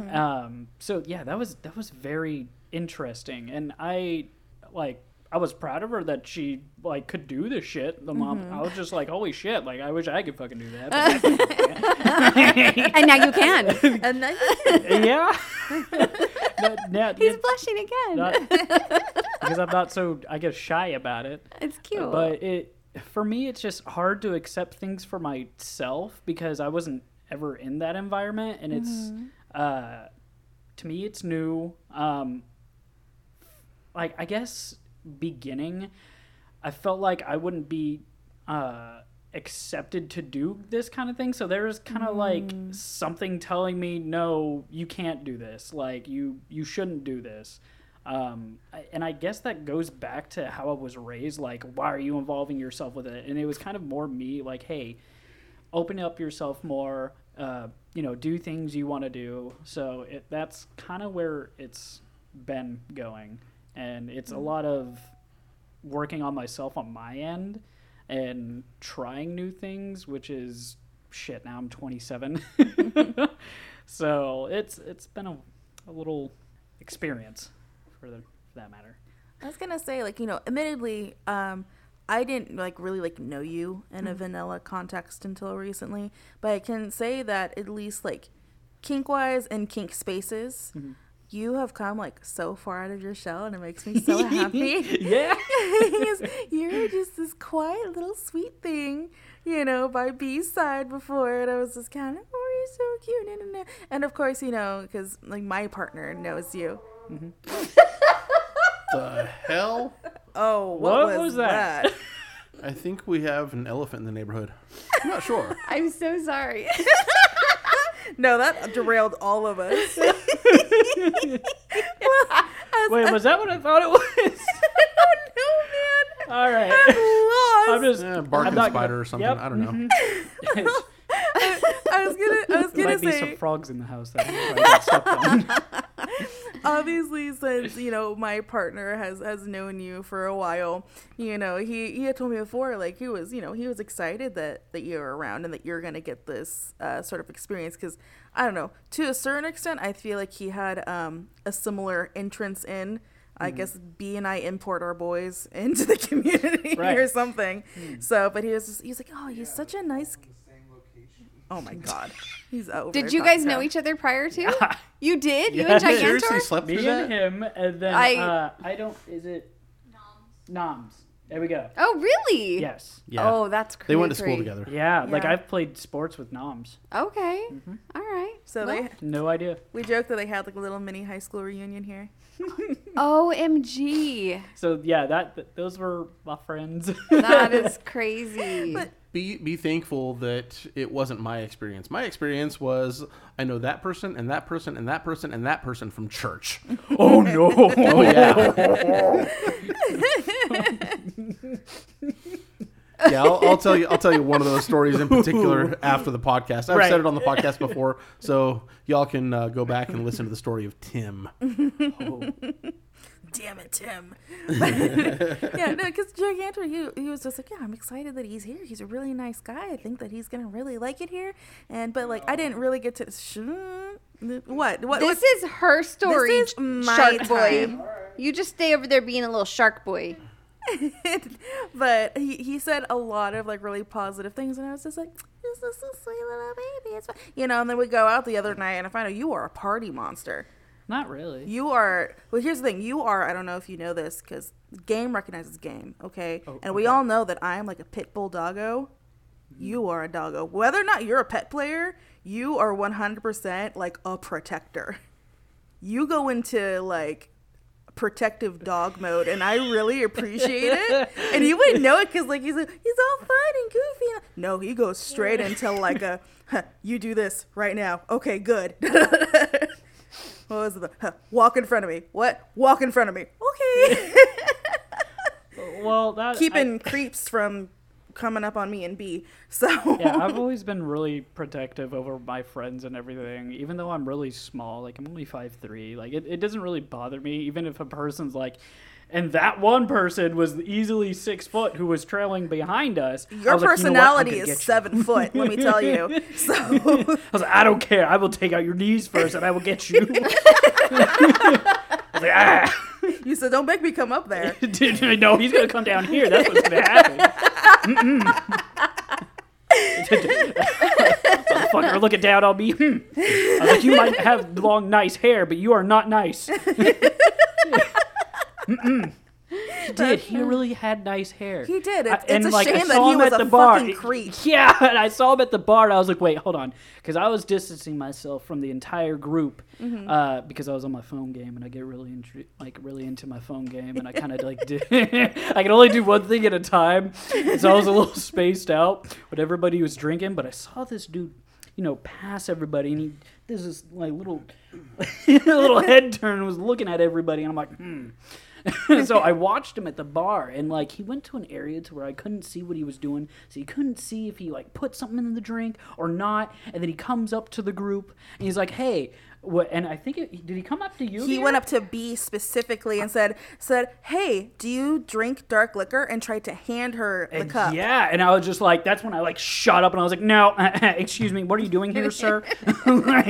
Um, so yeah, that was that was very interesting, and I like I was proud of her that she like could do this shit. The mom, I was just like, holy shit! Like I wish I could fucking do that. but I can't. And now you can. And then yeah. Not- not- He's blushing again. not- because I'm not so I guess shy about it. it's cute. But it for me it's just hard to accept things for myself because I wasn't ever in that environment and it's uh to me it's new. Um like I guess beginning I felt like I wouldn't be uh accepted to do this kind of thing. So there was kind of like something telling me no you can't do this. Like you you shouldn't do this. Um and i guess that goes back to how i was raised like why are you involving yourself with it? And it was kind of more me like hey open up yourself more. Uh you know do things you want to do. So it that's kind of where it's been going and it's a hmm. lot of working on myself on my end and trying new things, which is shit. Now I'm 27, so it's it's been a, a little experience for the for that matter. I was gonna say, like, you know, admittedly, um, I didn't like really like know you in a hmm. vanilla context until recently, but I can say that at least like kink wise and kink spaces, mm-hmm. You have come like so far out of your shell, and it makes me so happy. Yeah, you're just this quiet little sweet thing, you know, by B's side before, and I was just kind of, oh, you're so cute, nah, nah, nah." and of course, you know, because like my partner knows you. Mm-hmm. The hell? Oh, what, What was, was that? that? I think we have an elephant in the neighborhood. I'm not sure. I'm so sorry. No, that derailed all of us. wait, was that what I thought it was? I All right, I'm just Yeah, I'm barking not spider gonna- or something. Yep, I don't know. Mm-hmm. mhm. I was gonna, I was there gonna might be some frogs in the house that I obviously, since you know my partner has has known you for a while, you know he he had told me before, like he was, you know, he was excited that that you were around and that you're gonna get this uh, sort of experience because I don't know, to a certain extent, I feel like he had um, a similar entrance in. I guess B and I import our boys into the community Right. or something. So, but he was just, was like, oh, he's such a nice. Oh my god, he's over. Did you guys know each other prior to? You did? You Yeah. and Seriously, slept through Me and him, and then I- uh, I don't. Is it Noms? Noms. There we go. Oh, really? Yes. Yeah. Oh, that's crazy. they went to school together. Yeah, like I've played sports with Noms. Okay. Mm-hmm. All right. So Well, they No idea. we joked that they had like a little mini high school reunion here. OMG. So yeah, that th- those were my friends. That is crazy. Be be thankful that it wasn't my experience. My experience was I know that person and that person and that person and that person from church. oh no! Oh yeah. yeah, I'll, I'll tell you. I'll tell you one of those stories in particular after the podcast. I've Right. said it on the podcast before, so y'all can uh, go back and listen to the story of Tim. Damn it, Tim. yeah, no, because Gigantor, he, he was just like, yeah, I'm excited that he's here. He's a really nice guy. I think that he's gonna really like it here. And but like, I didn't really get to. Sh- what? What? This what- is her story, is my Shark Boy. time. You just stay over there being a little Shark Boy. but he, he said a lot of like really positive things, and I was just like, "This is a sweet little baby." It's fine. you know. And then we go out the other night, and I find out you are a party monster. Not really. You are. Well, here's the thing. You are. I don't know if you know this because game recognizes game. Okay, Oh, and we all know that I am like a pit bull doggo. You are a doggo. Whether or not you're a pet player, you are 100% like a protector. You go into like protective dog mode, and I really appreciate it. And you wouldn't know it because like he's like, he's all fun and goofy. No, he goes straight into like a, huh, you do this right now. Okay, good. what was it? Huh, walk in front of me. What? Walk in front of me. Okay. Well, that I- Keeping creeps from coming up on me and B. So yeah, I've always been really protective over my friends and everything. Even though I'm really small, like I'm only five three. Like it, it doesn't really bother me. Even if a person's like, and that one person was easily six foot who was trailing behind us. Your was like, "You know personality is get you." seven foot. Let me tell you. So I was like, I don't care. I will take out your knees first, and I will get you. I was like, ah. you said, don't make me come up there. No, he's gonna come down here. That's what's gonna happen. Mm-mm. Motherfucker, looking down on me. Hmm. I was like, you might have long, nice hair, but you are not nice. Mm-mm. He did. He really had nice hair. He did. It's- it's a I shame that he was at a bar. fucking creep. Yeah, and I saw him at the bar, and I was like, wait, hold on, because I was distancing myself from the entire group Mm-hmm. uh, because I was on my phone game, and I get really into like really into my phone game, and I kind of like did. I can only do one thing at a time, so I was a little spaced out when everybody was drinking. But I saw this dude, you know, pass everybody, and he this like little little head turn, was looking at everybody, and I'm like, hmm. so I watched him at the bar, and like he went to an area to where I couldn't see what he was doing, so you couldn't see if he like put something in the drink or not. And then he comes up to the group, and he's like, "Hey." What, and I think it, did he come up to you? He dear? went up to B specifically and said, "said Hey, do you drink dark liquor?" and tried to hand her the And cup. Yeah, and I was just like, that's when I like shot up and I was like, no, excuse me, what are you doing here, sir? Like,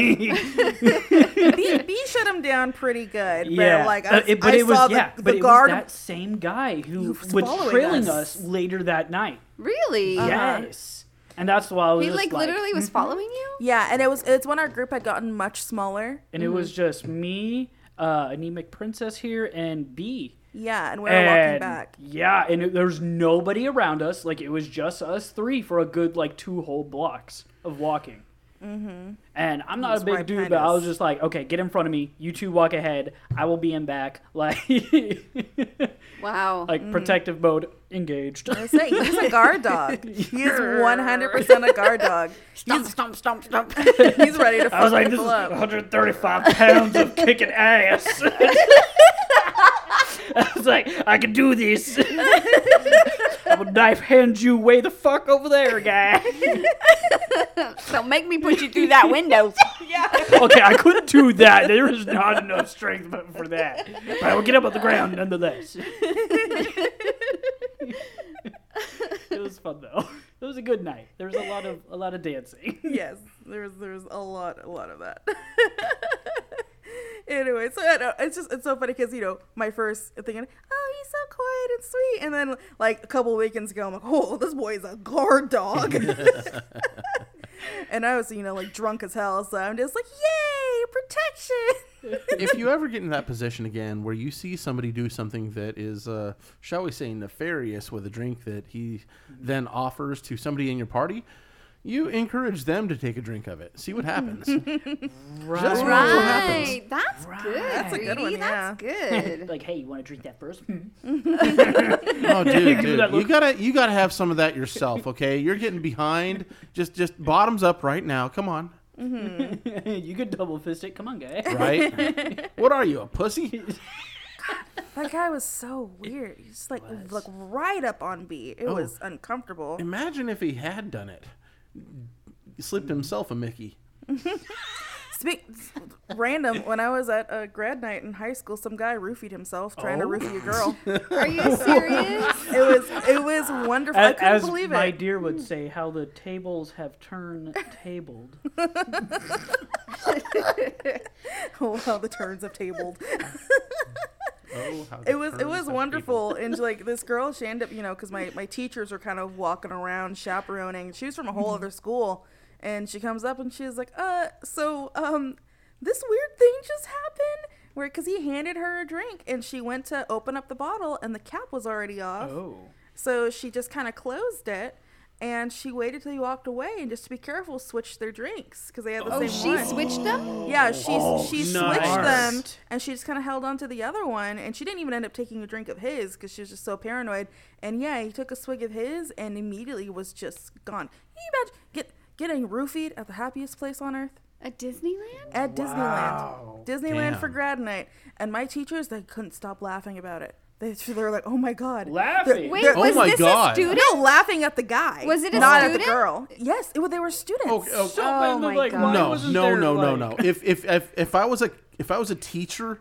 B, B shut him down pretty good. But yeah, like Uh, I, it- but I it was saw the, yeah, the but it guard. was that same guy who was was trailing us. us. later that night. Really? Yes, and that's why I was He just like literally was following you? yeah, and it was it's when our group had gotten much smaller. and it was just me, uh, anemic princess here, and B. Yeah, and we were walking back. Yeah, and it, there was nobody around us. Like it was just us three for a good like two whole blocks of walking. Mm-hmm. And I'm not was a big dude, but I was just like, okay, get in front of me. You two walk ahead. I will be in back. Like, Wow. like protective mode engaged. I say he's a guard dog. He's 100 percent a guard dog. stomp, stomp, stomp, stomp. He's ready to I was like, this is 135 pounds of kicking ass. I was like, I can do this. I will knife hand you way the fuck over there, guy. Don't make me put you through that window. Yeah. okay, I couldn't do that. There is not enough strength for that. But I will get up on the ground nonetheless. it was fun though. It was a good night. There was a lot of a lot of dancing. yes, there was there was a lot a lot of that. anyway, so I know, it's just it's so funny because you know my first thinking, oh he's so quiet and sweet, and then like a couple weekends ago I'm like, oh this boy is a guard dog, and I was you know like drunk as hell, so I'm just like, yay protection. if you ever get in that position again where you see somebody do something that is, uh, shall we say, nefarious with a drink that he then offers to somebody in your party, you encourage them to take a drink of it. See what happens. Just watch what happens. Right. That's good. That's a good Rudy. one, That's good. like, hey, you want to drink that first? Hmm. Oh, dude, dude, you gotta you gotta have some of that yourself. Okay, you're getting behind. Just just bottoms up right now. Come on, mm-hmm. you could double fist it. Come on, guy. right? what are you, a pussy? That guy was so weird. He's like like right up on B. It Oh. was uncomfortable. Imagine if he had done it. Slipped himself a Mickey. Speak, random. When I was at a grad night in high school, some guy roofied himself trying to Oh. roofie a oh. girl. Are you serious? It was it was wonderful. I As, couldn't as believe my it. dear would say, how the tables have turned tabled. Oh, how the turns have tabled. Oh, it was it was wonderful. and like this girl she ended up you know because my, my teachers were kind of walking around chaperoning. She was from a whole other school. And she comes up and she's like uh so um this weird thing just happened where because he handed her a drink and she went to open up the bottle and the cap was already off. Oh. so she just kind of closed it and she waited till he walked away and just to be careful switched their drinks because they had the Oh, same she one switched them? yeah, she Oh, she switched nice. them, and she just kind of held on to the other one, and she didn't even end up taking a drink of his because she was just so paranoid. And yeah, he took a swig of his, and immediately was just gone. Can you imagine get getting roofied at the happiest place on earth? At Disneyland? At Disneyland, Disneyland for grad night, and my teachers they couldn't stop laughing about it. They, they were like, "Oh my god, Laughing? Wait, They're- was Oh my this God. a student? no, laughing at the guy. Was it a not at the girl? Yes, it, they were students. Okay, okay. So, Oh my like, God. no, no, there, no, no, no. If, if if if I was a if I was a teacher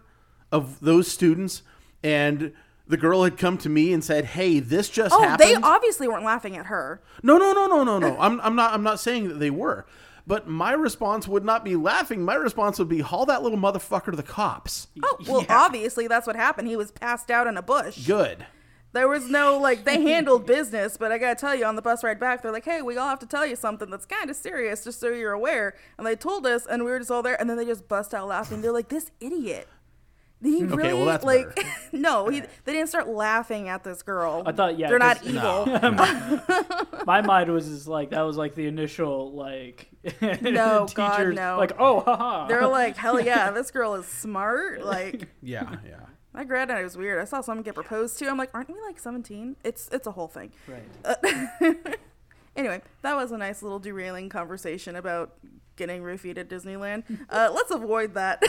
of those students and the girl had come to me and said, "Hey, this just Oh, happened." they obviously weren't laughing at her. no, no, no, no, no, no. I'm I'm not I'm not saying that they were. But my response would not be laughing. My response would be haul that little motherfucker to the cops. Oh, well, obviously that's what happened. He was passed out in a bush. Good. There was no like they handled business, but I gotta tell you, on the bus ride back, they're like, "Hey, we all have to tell you something that's kind of serious, just so you're aware." And they told us, and we were just all there, and then they just bust out laughing. They're like, "This idiot." He Okay, really well, that's like better. no, he, they didn't start laughing at this girl. I thought, yeah, they're not evil. My mind was just like that was like the initial like No, teachers God, no. like oh haha They're like, "Hell yeah, this girl is smart." Like Yeah, yeah. my grad night was weird. I saw someone get proposed to. I'm like, "Aren't we like 17?" It's it's a whole thing. right. Anyway, that was a nice little derailing conversation about getting roofied at Disneyland. Uh, let's avoid that.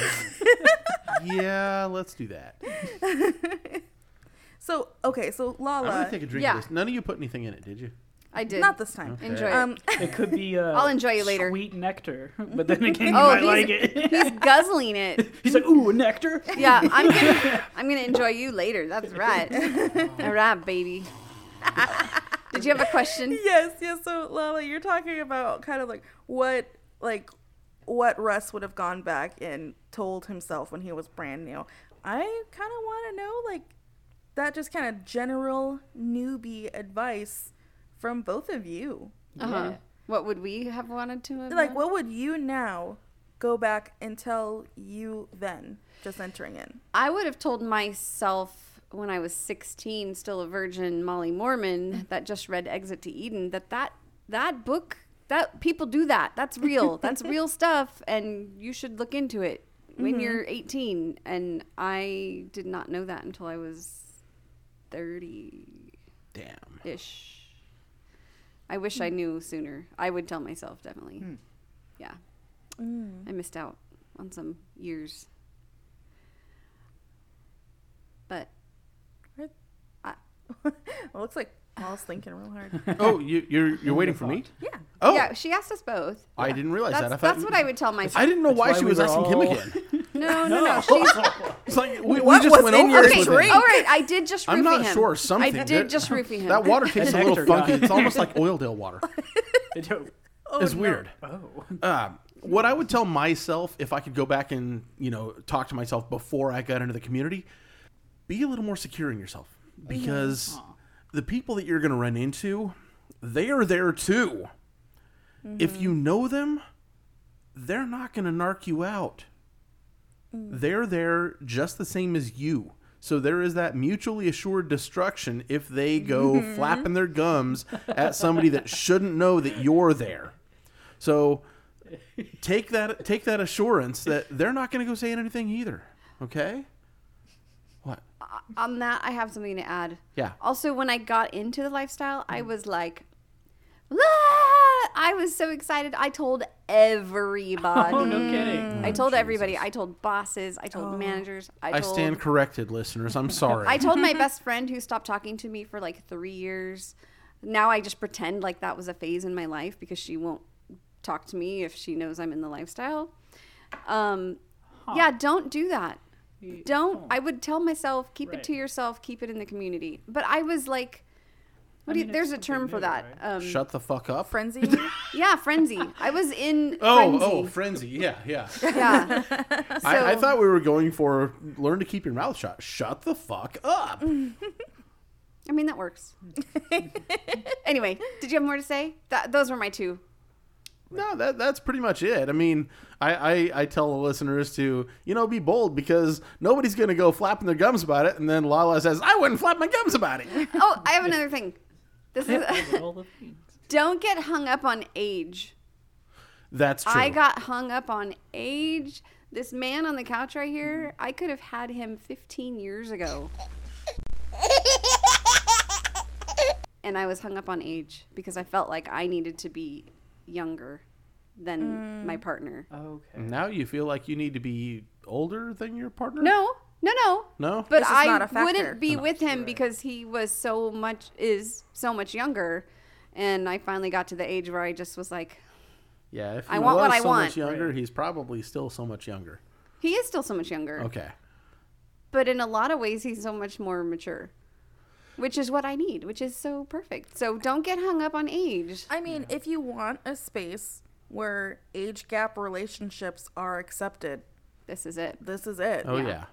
Yeah, let's do that. so, okay, so I'm Lala, gonna take a drink yeah. of this. None of you put anything in it, did you? I did. not this time. Enjoy it. Um, It could be uh, I'll enjoy you later. Sweet nectar, but then again you oh, might he's, like it. he's guzzling it. He's like ooh nectar. Yeah, I'm gonna, I'm gonna enjoy you later. That's right. All right, baby. Did you have a question? yes, yes. So Lala, you're talking about kind of like what, like, what Russ would have gone back and told himself when he was brand new. I kind of want to know, like, that just kind of general newbie advice from both of you. Uh-huh. What would we have wanted to have? Like, done? what would you now go back and tell you then, just entering in? I would have told myself when I was 16, still a virgin Molly Mormon that just read Exit to Eden that that that book that people do that. That's real. That's real stuff and you should look into it when mm-hmm. you're 18 and I did not know that until I was 30 Damn. ish. I wish I hmm. knew sooner. I would tell myself definitely. Hmm. Yeah. Mm. I missed out on some years. But It looks like Paul's thinking real hard. Oh, you, you're you're waiting for me? Yeah. Oh, yeah, she asked us both. I didn't realize That's, that. I thought that's what I would tell myself. I didn't know why, why she we was were asking him all- again. No, no, no. She's It's like we, we What just was went in over your everything. drink? all right. I did just roofie I'm not him. sure. Something. I That- did just roofie him. That water tastes a little nectar funky. guy. It's almost like Oildale water. it's weird. Oh. Uh, what I would tell myself if I could go back and you know talk to myself before I got into the community, be a little more secure in yourself because the people that you're going to run into, they are there too. If mm-hmm. you know them, they're not going to narc you out. Mm. They're there just the same as you. So there is that mutually assured destruction if they go mm-hmm. flapping their gums at somebody that shouldn't know that you're there. So take that take that assurance that they're not going to go saying anything either. Okay? What? On that, I have something to add. Yeah. Also, when I got into the lifestyle, I was like, "Ah!" I was so excited. I told everybody. Oh, no kidding. I told everybody. I told bosses. I told managers. I, I stand corrected, listeners. I'm sorry. I told my best friend who stopped talking to me for like three years. Now I just pretend like that was a phase in my life because she won't talk to me if she knows I'm in the lifestyle. Um, Yeah, don't do that. He- Don't. oh. I would tell myself, keep it to yourself, keep it in the community. But I was like, what do you, there's a term something for new, that. right? Um, Shut the fuck up. Frenzy. yeah, frenzy. I was in Oh, frenzy. oh, frenzy. Yeah, yeah. yeah. I, I thought we were going for learn to keep your mouth shut. Shut the fuck up. I mean, that works. anyway, did you have more to say? That, those were my two. No, that that's pretty much it. I mean, I, I, I tell the listeners to, you know, be bold because nobody's going to go flapping their gums about it. And then Lala says, I wouldn't flap my gums about it. Oh, I have another thing. This is All don't get hung up on age. That's true. I got hung up on age. This man on the couch right here, I could have had him 15 years ago. And I was hung up on age because I felt like I needed to be younger than my mm. partner. Okay. now you feel like you need to be older than your partner? No, no, no. No? But I not a factor. wouldn't be with him because he was so much is so much younger, and I finally got to the age where I just was like, yeah, if he I want was what I so want. much younger, he's probably still so much younger. he is still so much younger. Okay. but in a lot of ways he's so much more mature which is what i need which is so perfect so don't get hung up on age I mean, if you want a space where age gap relationships are accepted, this is it this is it. Oh, yeah.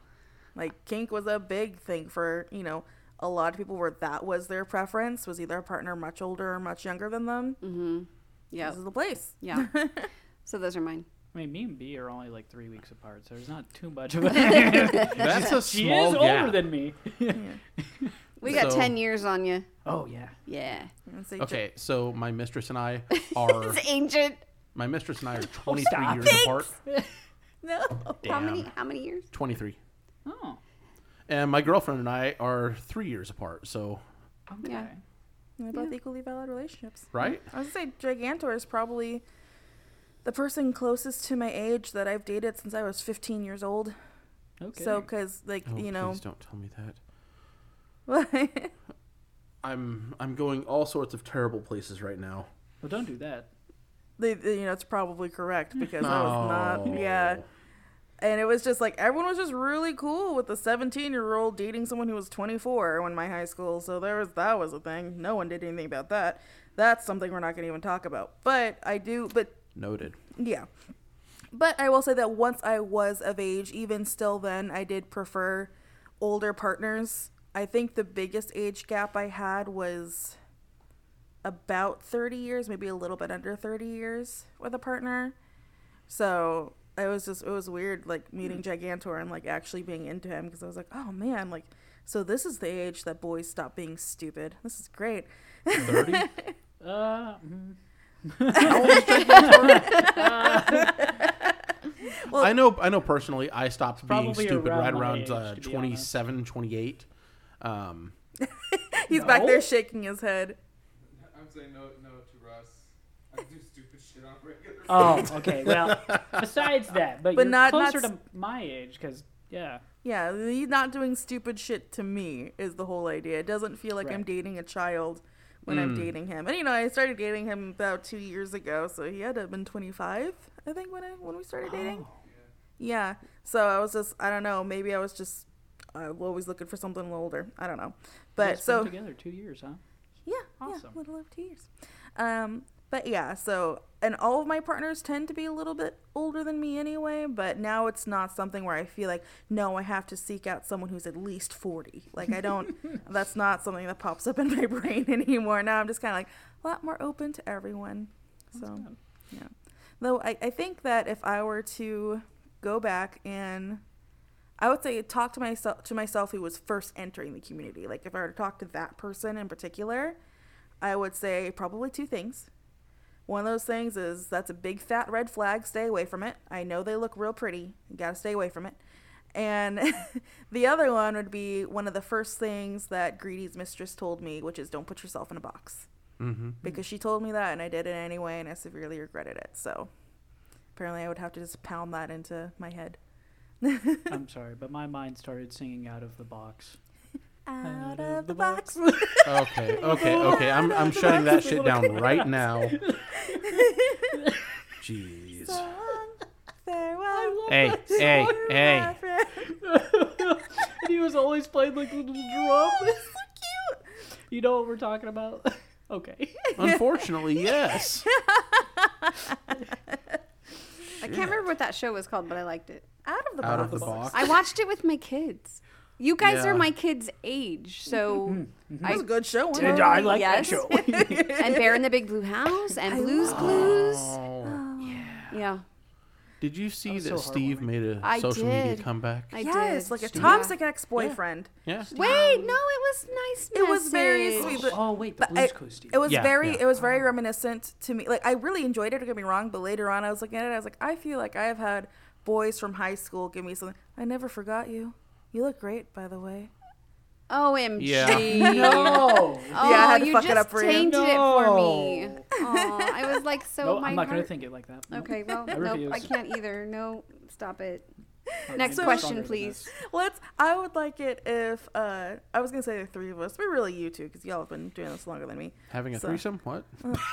Like kink was a big thing for, you know, a lot of people where that was their preference was either a partner much older or much younger than them. Mm-hmm. yeah This is the place. yeah so those are mine I mean, me and B are only like three weeks apart, so there's not too much of a. That's a she is gap. older than me. we got So- 10 years on you oh yeah. yeah And say, Okay, so my mistress and I are it's ancient my mistress and I are 23 stop. years apart. No. how many how many years 23. Oh. And my girlfriend and I are 3 years apart. So, Okay. Yeah. They're both equally valid relationships. right? I was gonna say Gigantor is probably the person closest to my age that I've dated since I was 15 years old. Okay. So, because like Oh, you know, please don't tell me that. I'm I'm going all sorts of terrible places right now. well, don't do that. they, they- you know, it's probably correct because I was not. Oh. Yeah, and it was just like everyone was just really cool with the 17 year old dating someone who was 24 when my high school. So there was that was a thing. No one did anything about that. That's something we're not going to even talk about. But I do. But Noted. Yeah. But I will say that once I was of age, even still then, I did prefer older partners. I think the biggest age gap I had was about 30 years, maybe a little bit under 30 years with a partner. So it was just, it was weird, like meeting Gigantor and like actually being into him because I was like, oh man, like, so this is the age that boys stop being stupid. This is great. 30? Uh, mm, I know I know personally I stopped being stupid around right my around age, uh, to be 27, 28. Um, He's back there shaking his head. I'm saying no, no to Russ. I do stupid shit on regular. oh, okay. Well, besides that, but, But you're not- not closer s- to my age, because yeah. Yeah, he's not doing stupid shit to me is the whole idea. It doesn't feel like I'm dating a child when I'm dating him. And you know, I started dating him about two years ago, so he had to have been 25, I think, when I when we started dating. Yeah. So I was just, I don't know, maybe I was just, I was always looking for something a little older. I don't know, but so together two years, huh? yeah, Awesome. yeah, a little over two years. Um, but yeah, so and all of my partners tend to be a little bit older than me anyway. But now it's not something where I feel like no, I have to seek out someone who's at least forty. Like I don't. that's not something that pops up in my brain anymore. Now I'm just kind of like a lot more open to everyone. So yeah. Though I, I think that if I were to go back and I would say talk to myself to myself who was first entering the community. Like if I were to talk to that person in particular, I would say probably two things. One of those things is that's a big fat red flag. Stay away from it. I know they look real pretty. You gotta stay away from it. And the other one would be one of the first things that Greedy's mistress told me, which is don't put yourself in a box. mhm. Because she told me that and I did it anyway and I severely regretted it. So apparently I would have to just pound that into my head. I'm sorry, but my mind started singing out of the box. Out of the box. Okay, okay, okay. I'm I'm shutting that shit down right now. Jeez. Farewell. Hey, hey, hey. and he was always playing like a little drum. so cute. You know what we're talking about? okay. Unfortunately, yes. I can't remember what that show was called, but I liked it. Out of the Out box. of the box. I watched it with my kids. You guys Yeah. are my kids' age, mm-hmm, so mm-hmm, mm-hmm. That was a good show. wasn't And it? I like yes. that show. and Bear in the Big Blue House and Blues Clues. Oh, yeah, Did you see was that so Steve made a I social media did. comeback? I yes, did. like a Steve. toxic ex-boyfriend. yeah. Wait, no, it was nice. It was very message. sweet. But, oh wait, the but Blues I- Clues Steve. it was Yeah, very, yeah. it was very oh. reminiscent to me. Like I really enjoyed it. Don't get me wrong. But later on, I was looking at it. I was like, I feel like I have had boys from high school give me something. I never forgot you. You look great, by the way. OMG. Yeah. no. Oh, Yeah, I had to you fuck it just up for you. tainted it for me. No. Oh, I was like, so no, my I'm not gonna think it like that. No. Okay, well, I nope, refuse. I can't either. No, stop it. I'm Next stronger question, please. this. Let's. I would like it if uh I was gonna say the three of us, but really you two, because y'all have been doing this longer than me. Having a So- threesome? What?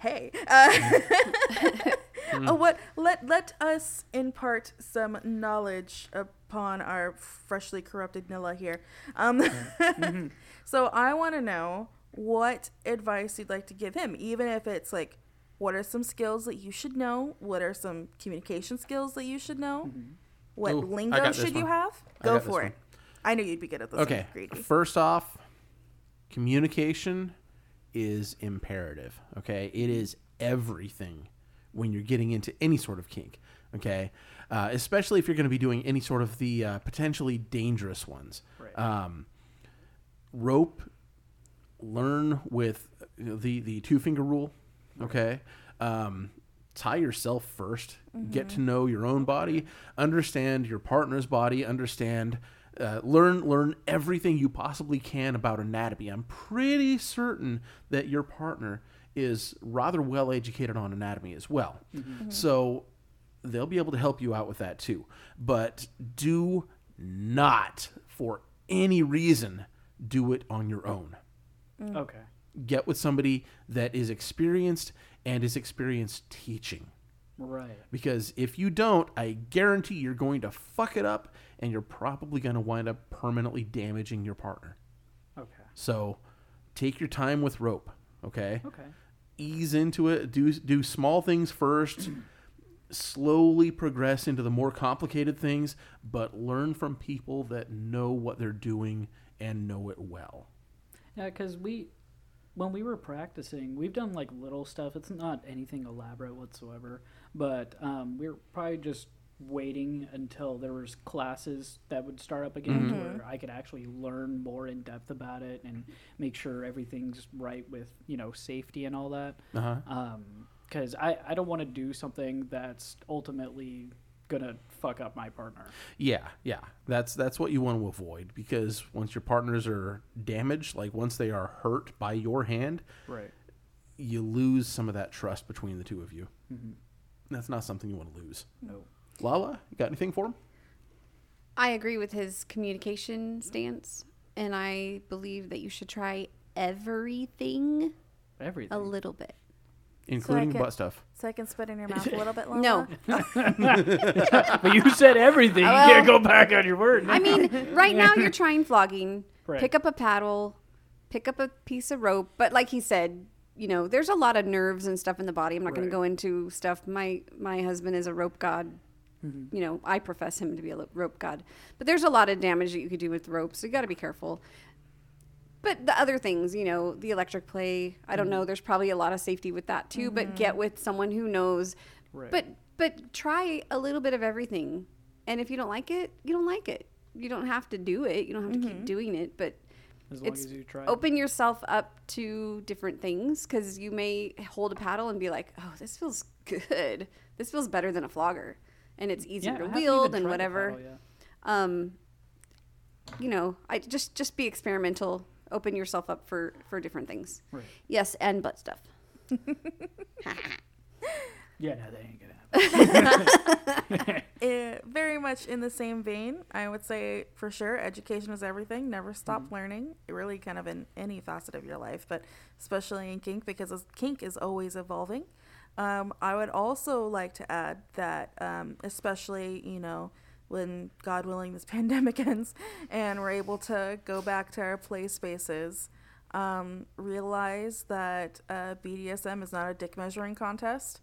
hey uh, uh, what let let us impart some knowledge upon our freshly corrupted nilla here. Um so i want to know what advice you'd like to give him even if it's like what are some skills that you should know? What are some communication skills that you should know? What Ooh, lingo should you have? Go for one. it. I knew you'd be good at this Okay. First off, communication is imperative. Okay. It is everything when you're getting into any sort of kink. Okay. Uh, especially if you're going to be doing any sort of the uh, potentially dangerous ones. Right. Um, rope, learn with you know, the, the two finger rule. Okay. Um, tie yourself 1st Get to know your own body, understand your partner's body, understand, uh, learn learn everything you possibly can about anatomy. I'm pretty certain that your partner is rather well educated on anatomy as well, mm-hmm. Mm-hmm. so they'll be able to help you out with that too. But do not, for any reason, do it on your own mm. Okay. get with somebody that is experienced and is experienced teaching. Right. Because if you don't, I guarantee you're going to fuck it up and you're probably going to wind up permanently damaging your partner. Okay. So take your time with rope, okay? Okay. Ease into it, do do small things first, slowly progress into the more complicated things, but learn from people that know what they're doing and know it well. Yeah, because we, when we were practicing, we've done like little stuff. It's not anything elaborate whatsoever, but um, we are probably just waiting until there was classes that would start up again to where I could actually learn more in depth about it and make sure everything's right with you know safety and all that. Uh-huh. Um, because I I don't want to do something that's ultimately gonna fuck up my partner. Yeah, yeah. That's that's what you want to avoid because once your partners are damaged, like once they are hurt by your hand, Right. you lose some of that trust between the two of you. Mm-hmm. That's not something you want to lose. No. Lala, you got anything for him? I agree with his communication stance, and I believe that you should try everything Everything. a little bit. Including can- butt stuff. so i can spit in your mouth a little bit longer No, but you said everything. you can't go back on your word. I mean, right now you're trying flogging. Right. Pick up a paddle, pick up a piece of rope. But like he said, you know, there's a lot of nerves and stuff in the body. I'm not going to go into stuff. My my husband is a rope god. Mm-hmm. You know, I profess him to be a rope god. But there's a lot of damage that you could do with ropes. so you got to be careful. But the other things, you know, the electric play, I don't mm-hmm. know. There's probably a lot of safety with that too. But mm-hmm. get with someone who knows. Right. But but try a little bit of everything. And if you don't like it, you don't like it. You don't have to do it. You don't have to keep doing it. But as long it's as you try. open yourself up to different things because you may hold a paddle and be like, "Oh, this feels good. This feels better than a flogger, and it's easier Yeah, to wield and whatever." paddle yet. Um, you know, I just just be experimental. Open yourself up for for different things. Right. Yes, and butt stuff. Yeah, no, that ain't gonna happen. Eh, very much in the same vein, I would say for sure, education is everything. Never stop learning. Really, kind of in any facet of your life, but especially in kink because kink is always evolving. Um, I would also like to add that, um, especially, you know, when God willing this pandemic ends and we're able to go back to our play spaces, um, realize that uh, BDSM is not a dick measuring contest.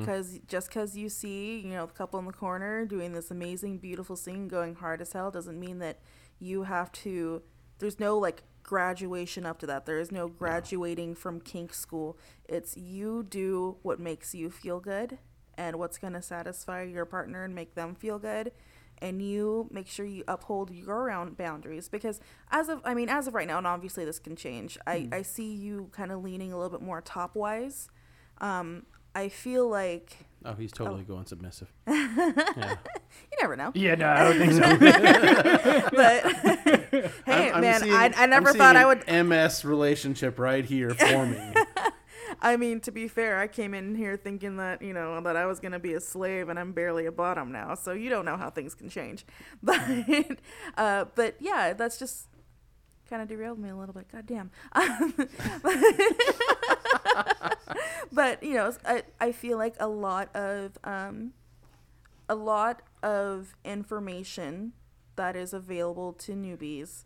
Because just because you see, you know, the couple in the corner doing this amazing, beautiful scene going hard as hell doesn't mean that you have to. There's no like graduation up to that. There is no graduating from kink school. It's you do what makes you feel good and what's going to satisfy your partner and make them feel good and you make sure you uphold your own boundaries because as of i mean as of right now and obviously this can change i, I see you kind of leaning a little bit more top wise um, i feel like Oh, he's totally going submissive. you never know Yeah, no, I don't think so. but hey I'm- I'm man seeing- I, I I'm never thought i would MS relationship right here forming. I mean, to be fair, I came in here thinking that, you know, that I was going to be a slave and I'm barely a bottom now. So you don't know how things can change. But, uh, but yeah, that's just kind of derailed me a little bit. God damn. But, you know, I, I feel like a lot of, um, a lot of information that is available to newbies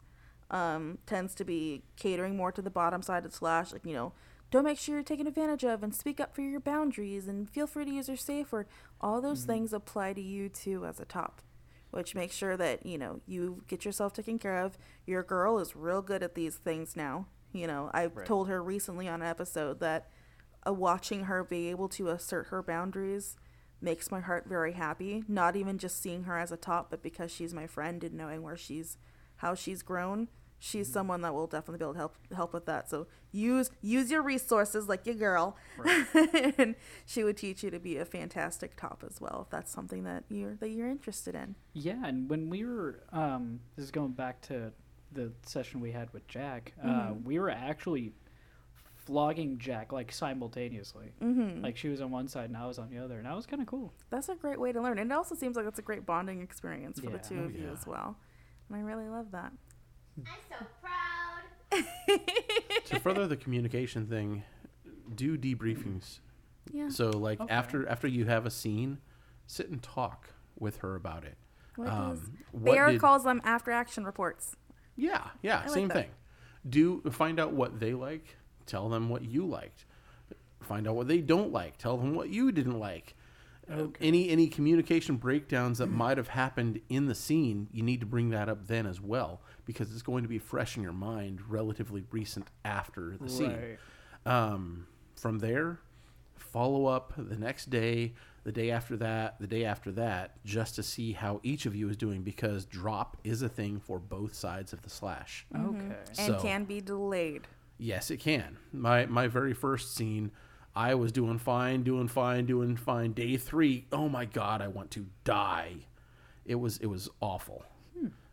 um, tends to be catering more to the bottom side of slash like you know don't make sure you're taken advantage of and speak up for your boundaries and feel free to use your safe word. All those things apply to you too as a top which makes sure that you know you get yourself taken care of. Your girl is real good at these things now. You know i have told her recently on an episode that uh, watching her be able to assert her boundaries makes my heart very happy. Not even just seeing her as a top but because she's my friend and knowing where she's how she's grown she's someone that will definitely be able to help help with that. So use use your resources like your girl. And she would teach you to be a fantastic top as well if that's something that you're that you're interested in. Yeah, and when we were, um, this is going back to the session we had with Jack. Uh, Mm-hmm. we were actually flogging Jack like simultaneously. Mm-hmm. Like she was on one side and I was on the other, and that was kind of cool. that's a great way to learn and it also seems like it's a great bonding experience for Yeah. the two of you as well and i really love that I'm so proud. to further the communication thing, do debriefings. yeah So like Okay. after after you have a scene, sit and talk with her about it. What Um, does- what bear did- calls them after action reports Yeah, yeah, like same that. thing. Do find out what they like. Tell them what you liked. Find out what they don't like. Tell them what you didn't like. Uh, Any any communication breakdowns that might have happened in the scene, you need to bring that up then as well because it's going to be fresh in your mind, relatively recent after the scene. Um, from there, follow up the next day, the day after that, the day after that, just to see how each of you is doing because drop is a thing for both sides of the slash. Okay. and So- can be delayed Yes, it can. My my very first scene, I was doing fine, doing fine, doing fine. Day three, oh my god, I want to die. It was it was awful.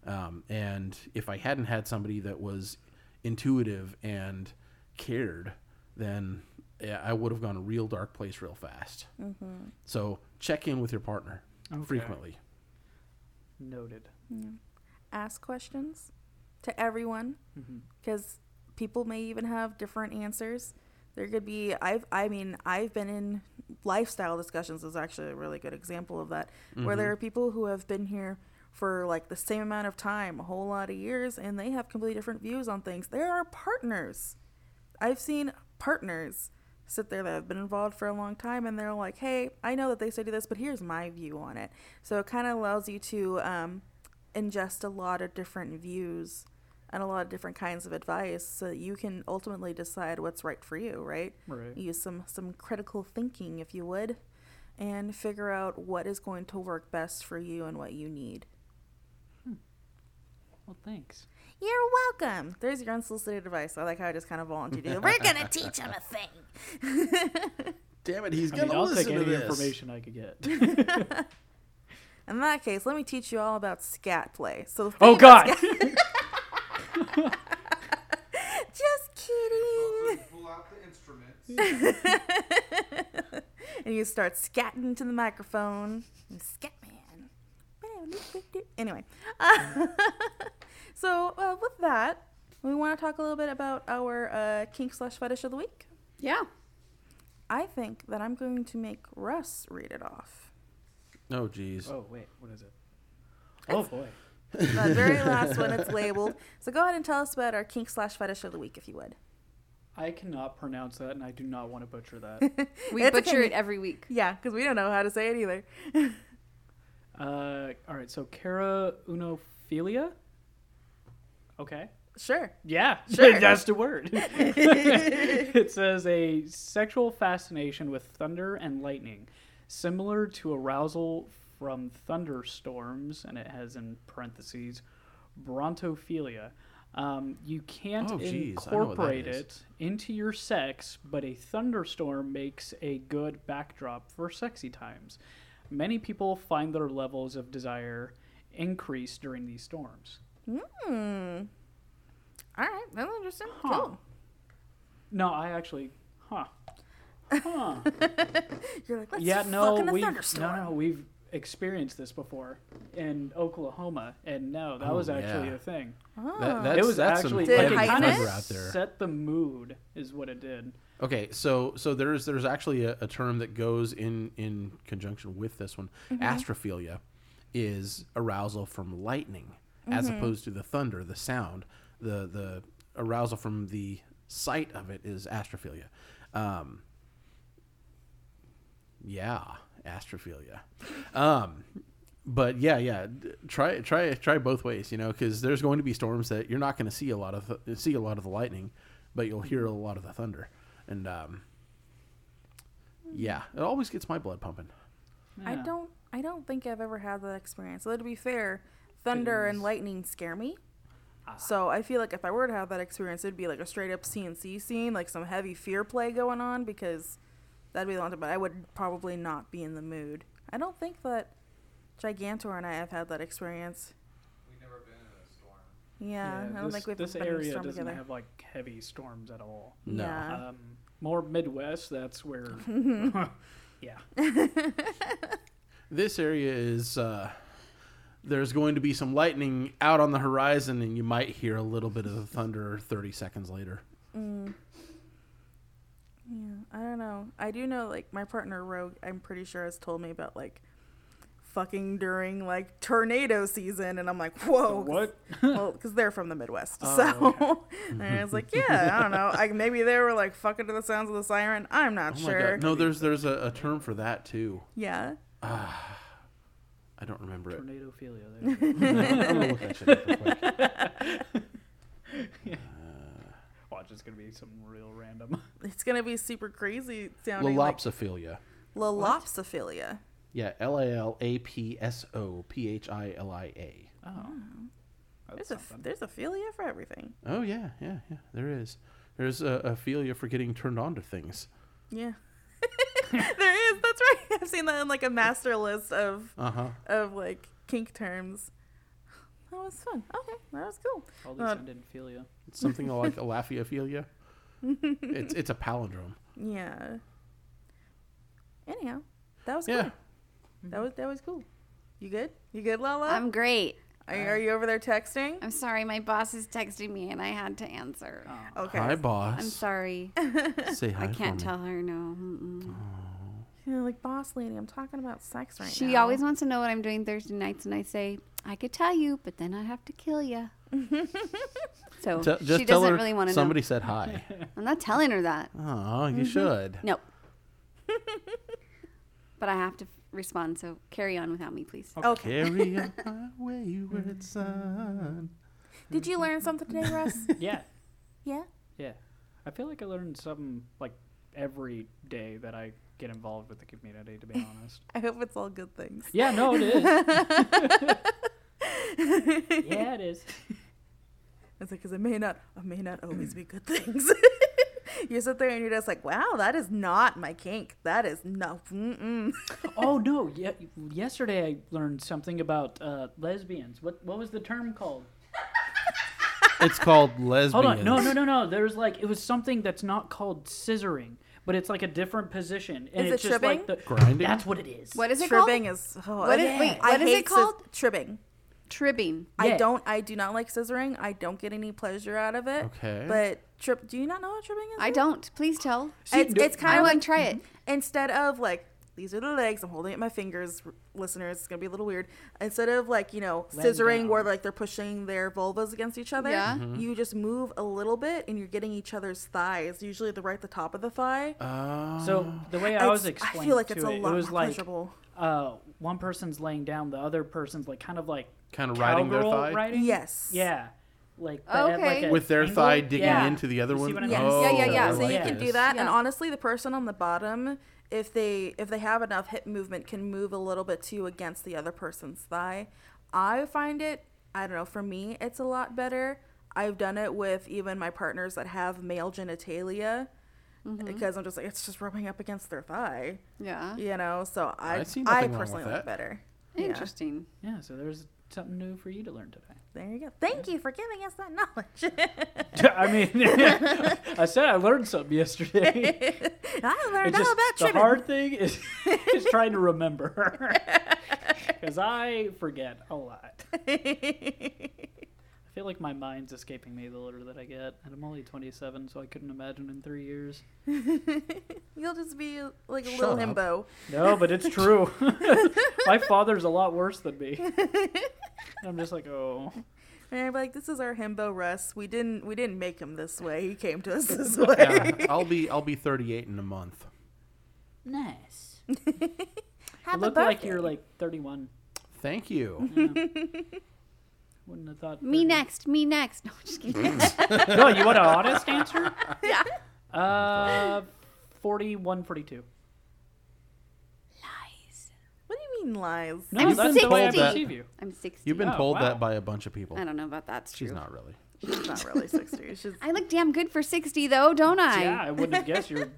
Um, and if I hadn't had somebody that was intuitive and cared, then yeah, I would have gone a real dark place real fast. So check in with your partner Okay. frequently. Noted. ask questions to everyone because people may even have different answers. There could be i've i mean i've been in lifestyle discussions is actually a really good example of that where there are people who have been here for like the same amount of time a whole lot of years and they have completely different views on things. There are partners. I've seen partners sit there that have been involved for a long time and they're like hey i know that they say do this but here's my view on it. So it kind of allows you to um, ingest a lot of different views and a lot of different kinds of advice so that you can ultimately decide what's right for you right Right. use some some critical thinking if you would and figure out what is going to work best for you and what you need hmm. Well, thanks. you're welcome there's your unsolicited advice i like how i just kind in we're gonna teach him a thing Damn it, he's I gonna mean, I'll take listen to any this. information I could get. in that case let me teach you all about scat play so oh thing about God. Scat- just kidding Pull out the instruments. and you start scatting to the microphone. Scat man. Anyway, so uh, with that, we want to talk a little bit about our uh, kink slash fetish of the week. Yeah. I think that I'm going to make Russ read it off. Oh, jeez. Oh wait, what is it? Oh boy. That very last one, it's labeled. So go ahead and tell us about our kink slash fetish of the week, if you would. I cannot pronounce that, and I do not want to butcher that. We It's butcher okay. it every week. Yeah, because we don't know how to say it either. uh, all right, so Cara unophilia. Okay. Sure. Yeah, Sure. that's the word. it says a sexual fascination with thunder and lightning, similar to arousal from thunderstorms, and it has in parentheses brontophilia. Um, you can't Oh, geez, I know what that incorporate it into your sex, but a thunderstorm makes a good backdrop for sexy times. Many people find their levels of desire increase during these storms. Hmm. All right, that's interesting. Huh. Cool. No, I actually, huh? Huh? You're like, let's yeah, fuck no, in a we no, thunderstorm. no, we've experienced this before in Oklahoma, and no, that Oh, was actually yeah. a thing. That, that's, it was that's actually some Did heavy it heighten cover it? out there. Set the mood is what it did. Okay, so so there's there's actually a, a term that goes in in conjunction with this one. Astrophilia is arousal from lightning, as opposed to the thunder, the sound. The the arousal from the sight of it is astrophilia. Um, yeah, astrophilia. Um, but yeah, yeah, try try try both ways, you know, because there's going to be storms that you're not going to see a lot of th- see a lot of the lightning, but you'll hear a lot of the thunder, and um, yeah, it always gets my blood pumping. I don't. I don't think I've ever had that experience. Though to be fair, thunder and lightning scare me. So I feel like if I were to have that experience, it'd be like a straight up CNC scene, like some heavy fear play going on, because that'd be the one. time- But I would probably not be in the mood. I don't think that Gigantor and I have had that experience. We've never been in a storm. Yeah, I don't this, think we've this been in a area storm doesn't together. have like heavy storms at all. No. Yeah. Um, more Midwest. That's where. yeah. This area is uh, there's going to be some lightning out on the horizon, and you might hear a little bit of the thunder 30 seconds later. Mm. Yeah, I don't know. I do know, like, my partner Rogue, I'm pretty sure has told me about, like, fucking during, like, tornado season. And I'm like, whoa. 'cause- What? well, because they're from the Midwest. Oh, so, and I was like, yeah, I don't know. Like, maybe they were, like, fucking to the sounds of the siren. I'm not Oh sure. my god! No, there's there's a, a term for that too. Yeah. Ah, I don't remember it. Tornadophilia. There. I'm gonna look that shit up real quick. Watch, it's gonna be some real random. It's going to be super crazy sounding. Like Lalopsophilia. Lalopsophilia. Yeah, L A L A P S O P H I L I A. Oh. That's There's a, something. there's a philia for everything. Oh yeah, yeah, yeah. There is. There's a, a philia for getting turned on to things. Yeah. there is. That's right. I've seen that in, like, a master list of Uh huh. of like kink terms. That was fun. Okay, that was cool. All these Uh, end in philia. It's something like elaphia It's it's a palindrome. Yeah. Anyhow, that was Yeah. cool. That was that was cool. You good? You good, Lala? I'm great. are, you, are you over there texting? I'm sorry, my boss is texting me and I had to answer. Okay. Hi, boss. I'm sorry. Say hi I can't for me. tell her no. Mm-mm. Yeah, like boss lady, I'm talking about sex right She now. She always wants to know what I'm doing Thursday nights, and I say I could tell you, but then I have to kill you. so Tell- just she tell doesn't her really want to know. somebody said hi. I'm not telling her that. Oh, you mm-hmm. should. No. but I have to respond. So carry on without me, please. Oh, okay. Carry on my wayward mm-hmm. son. Did you learn something today, Russ? Yeah. yeah. Yeah. I feel like I learned something like every day that I get involved with the community. To be honest. I hope it's all good things. Yeah. No, it is. yeah, it is. It's like because it may not, it may not always be good things. you sit there and you're just like, wow, that is not my kink. That is no. Mm-mm. Oh no! Yeah, yesterday I learned something about uh, lesbians. What what was the term called? It's called lesbian. Hold on, no, no, no, no. There's like it was something that's not called scissoring, but it's like a different position, and Is it's it just like the? Grinding? That's what it is. What is it Tribbing called? is. Oh, What is- I- wait, I what is it hate cis- called? tribbing. Tribbing. I Yeah. don't. I do not like scissoring. I don't get any pleasure out of it. Okay. But trip. Do you not know what tribbing is? I don't. Please tell. It's, it's kind I of want like to try it. instead of like these are the legs i'm holding up my fingers listeners it's gonna be a little weird instead of like you know scissoring down. where like they're pushing their vulvas against each other Yeah. you just move a little bit and you're getting each other's thighs usually the right at the top of the thigh Uh, So the way I was explaining i feel like to it's a it, lot it was more like pleasurable uh, one person's laying down, the other person's like kind of like kind of riding their cowgirl thigh riding. yes Yeah. Like but at, like Okay. with their angle. thigh digging Yeah. into the other You see one. what I mean? Yes. Oh, Yeah, yeah, yeah. I so you like can do this. that and honestly the person on the bottom if they if they have enough hip movement can move a little bit too against the other person's thigh i find it i don't know for me it's a lot better i've done it with even my partners that have male genitalia Mm-hmm. because i'm just like it's just rubbing up against their thigh Yeah. you know so i I see i, nothing wrong with personally like that. better Yeah. Interesting. Yeah, so there's something new for you to learn today. there you go thank you for giving us that knowledge I mean, I said I learned something yesterday. i learned It's all just about the hard thing is is trying to remember because I forget a lot. I feel like my mind's escaping me the older that I get, and I'm only 27, so I couldn't imagine in three years. you'll just be like a Shut little up. himbo No, but it's true. my father's a lot worse than me. I'm just like, oh, And I'm like, this is our himbo Russ. We didn't we didn't make him this way. He came to us this way. Yeah, I'll be I'll be 38 in a month. nice. Have you a look like birthday. you're like 31. Thank you. Wouldn't have thought. Me next. Me next. No, just kidding. No, you want an honest answer? yeah. Uh, 41, 42. Lies. What do you mean lies? No, I'm that's the way I 60. perceive you. I'm 60. You've been Oh, told wow. that by a bunch of people. I don't know about that's true. She's not really. She's not really sixty. She's I look damn good for 60 though, don't I? Yeah, I wouldn't have guessed you're.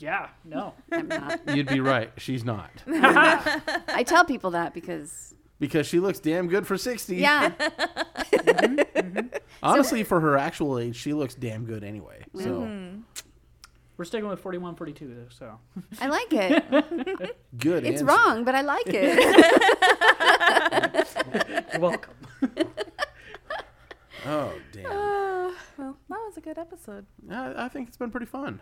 Yeah, no. I'm not. You'd be right. She's not. I tell people that because Because she looks damn good for 60. yeah. Mm-hmm, mm-hmm. Honestly, for her actual age, she looks damn good anyway. So mm-hmm. We're sticking with 41, 42, though, so. I like it. good. It's answer. wrong, but I like it. You're welcome. Oh damn. uh, well, that was a good episode. I, I think it's been pretty fun.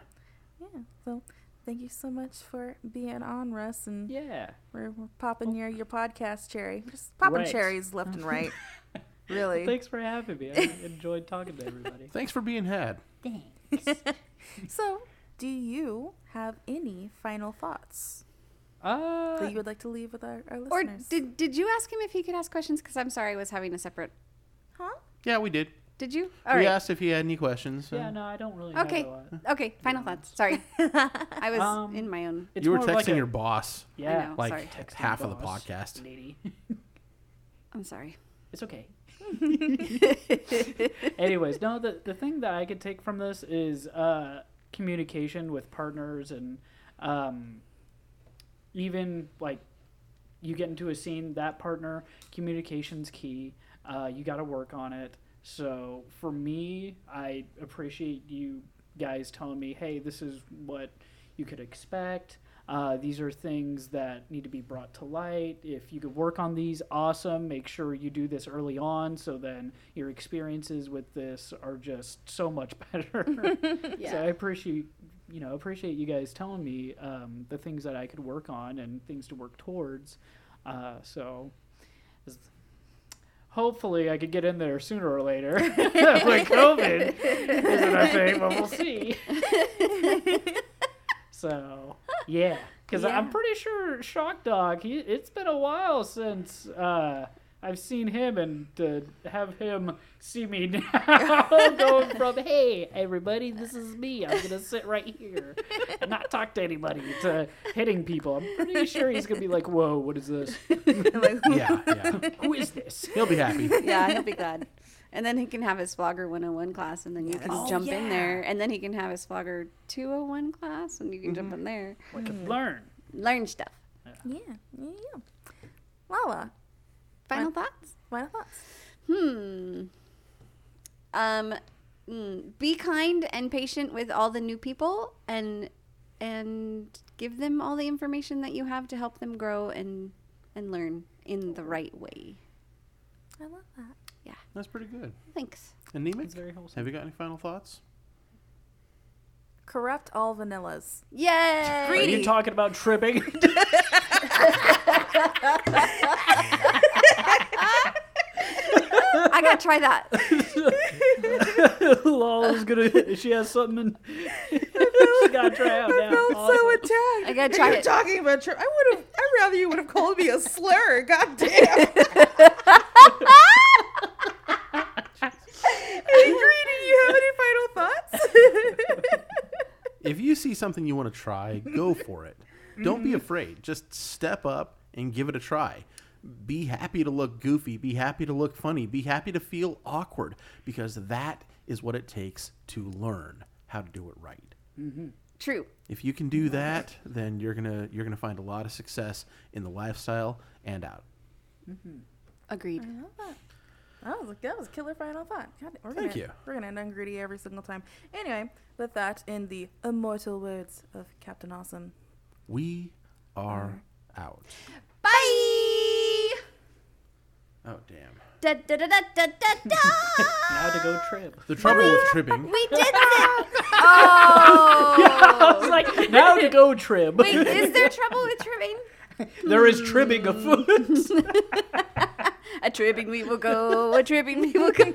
Yeah. So thank you so much for being on, Russ, and Yeah. we're, we're popping your your podcast cherry. Just popping Right. cherries left and right. really. Thanks for having me. I enjoyed talking to everybody. Thanks for being had. Thanks. so, do you have any final thoughts Uh, that you would like to leave with our, our or did did you ask him if he could ask questions? Because I'm sorry, I was having a separate. huh? Yeah, we did. Did you? All we right. asked if he had any questions. yeah, uh, no, I don't really Okay. have. Okay. Final thoughts. Sorry, I was Um, in my own. You were texting like a- your boss Yeah. know. like sorry. Texting half of the podcast. Lady. I'm sorry. It's okay. Anyways, no, the the thing that I could take from this is uh, communication with partners and um, even like you get into a scene that partner communication's key. Uh, you got to work on it. So for me, I appreciate you guys telling me, hey, this is what you could expect. Uh, these are things that need to be brought to light. If you could work on these, awesome. Make sure you do this early on so then your experiences with this are just so much better. So I appreciate you know appreciate you guys telling me um, the things that I could work on and things to work towards. Uh, so hopefully I could get in there sooner or later when COVID isn't a thing, but we'll see. so yeah, because I'm pretty sure Shock Dog. He it's been a while since. Uh, I've seen him and to have him see me now going from hey everybody this is me I'm gonna sit right here and not talk to anybody to hitting people I'm pretty sure he's gonna be like whoa what is this yeah, yeah. who is this He'll be happy. Yeah, he'll be glad. And then he can have his Flogger 101 class, and then you can Oh, jump in there. And then he can have his Flogger 201 class, and you can jump in there, I could learn learn stuff. Yeah. Yeah. yeah. Lala, Final Fine. thoughts? final thoughts. Hmm. Um, mm, be kind and patient with all the new people, and and give them all the information that you have to help them grow and and learn in the right way. I love that. That's pretty good. Thanks. And it's Nemec, very wholesome have you got any final thoughts? corrupt all vanillas. Yay! Are you talking about tribbing? I gotta try that. Lola's gonna. She has something. In, she got to try out now. felt so Awesome. attacked. I gotta try You're it. talking about trip. I would have. I'd rather you would have called me a slur. God damn. Hey, Greedy, do you have any final thoughts? if you see something you want to try, go for it. Don't be mm. afraid. Just step up and give it a try. Be happy to look goofy. Be happy to look funny. Be happy to feel awkward because that is what it takes to learn how to do it right. Mm-hmm. True. If you can do that, then you're gonna you're gonna find a lot of success in the lifestyle and out. Mm-hmm. Agreed. That was, that was a killer final thought. God, we're Thank gonna, you. We're gonna end on greedy every single time. Anyway, with that, in the immortal words of Captain Awesome, We are out. Bye. Oh damn. Da, da, da, da, da, da, da. Now to go trip. The trouble with tribbing. we did it. Oh. I was like, now to go trib. Wait, is there trouble with trimming? there is tribbing afoot. A tripping we will go. A tripping we will go.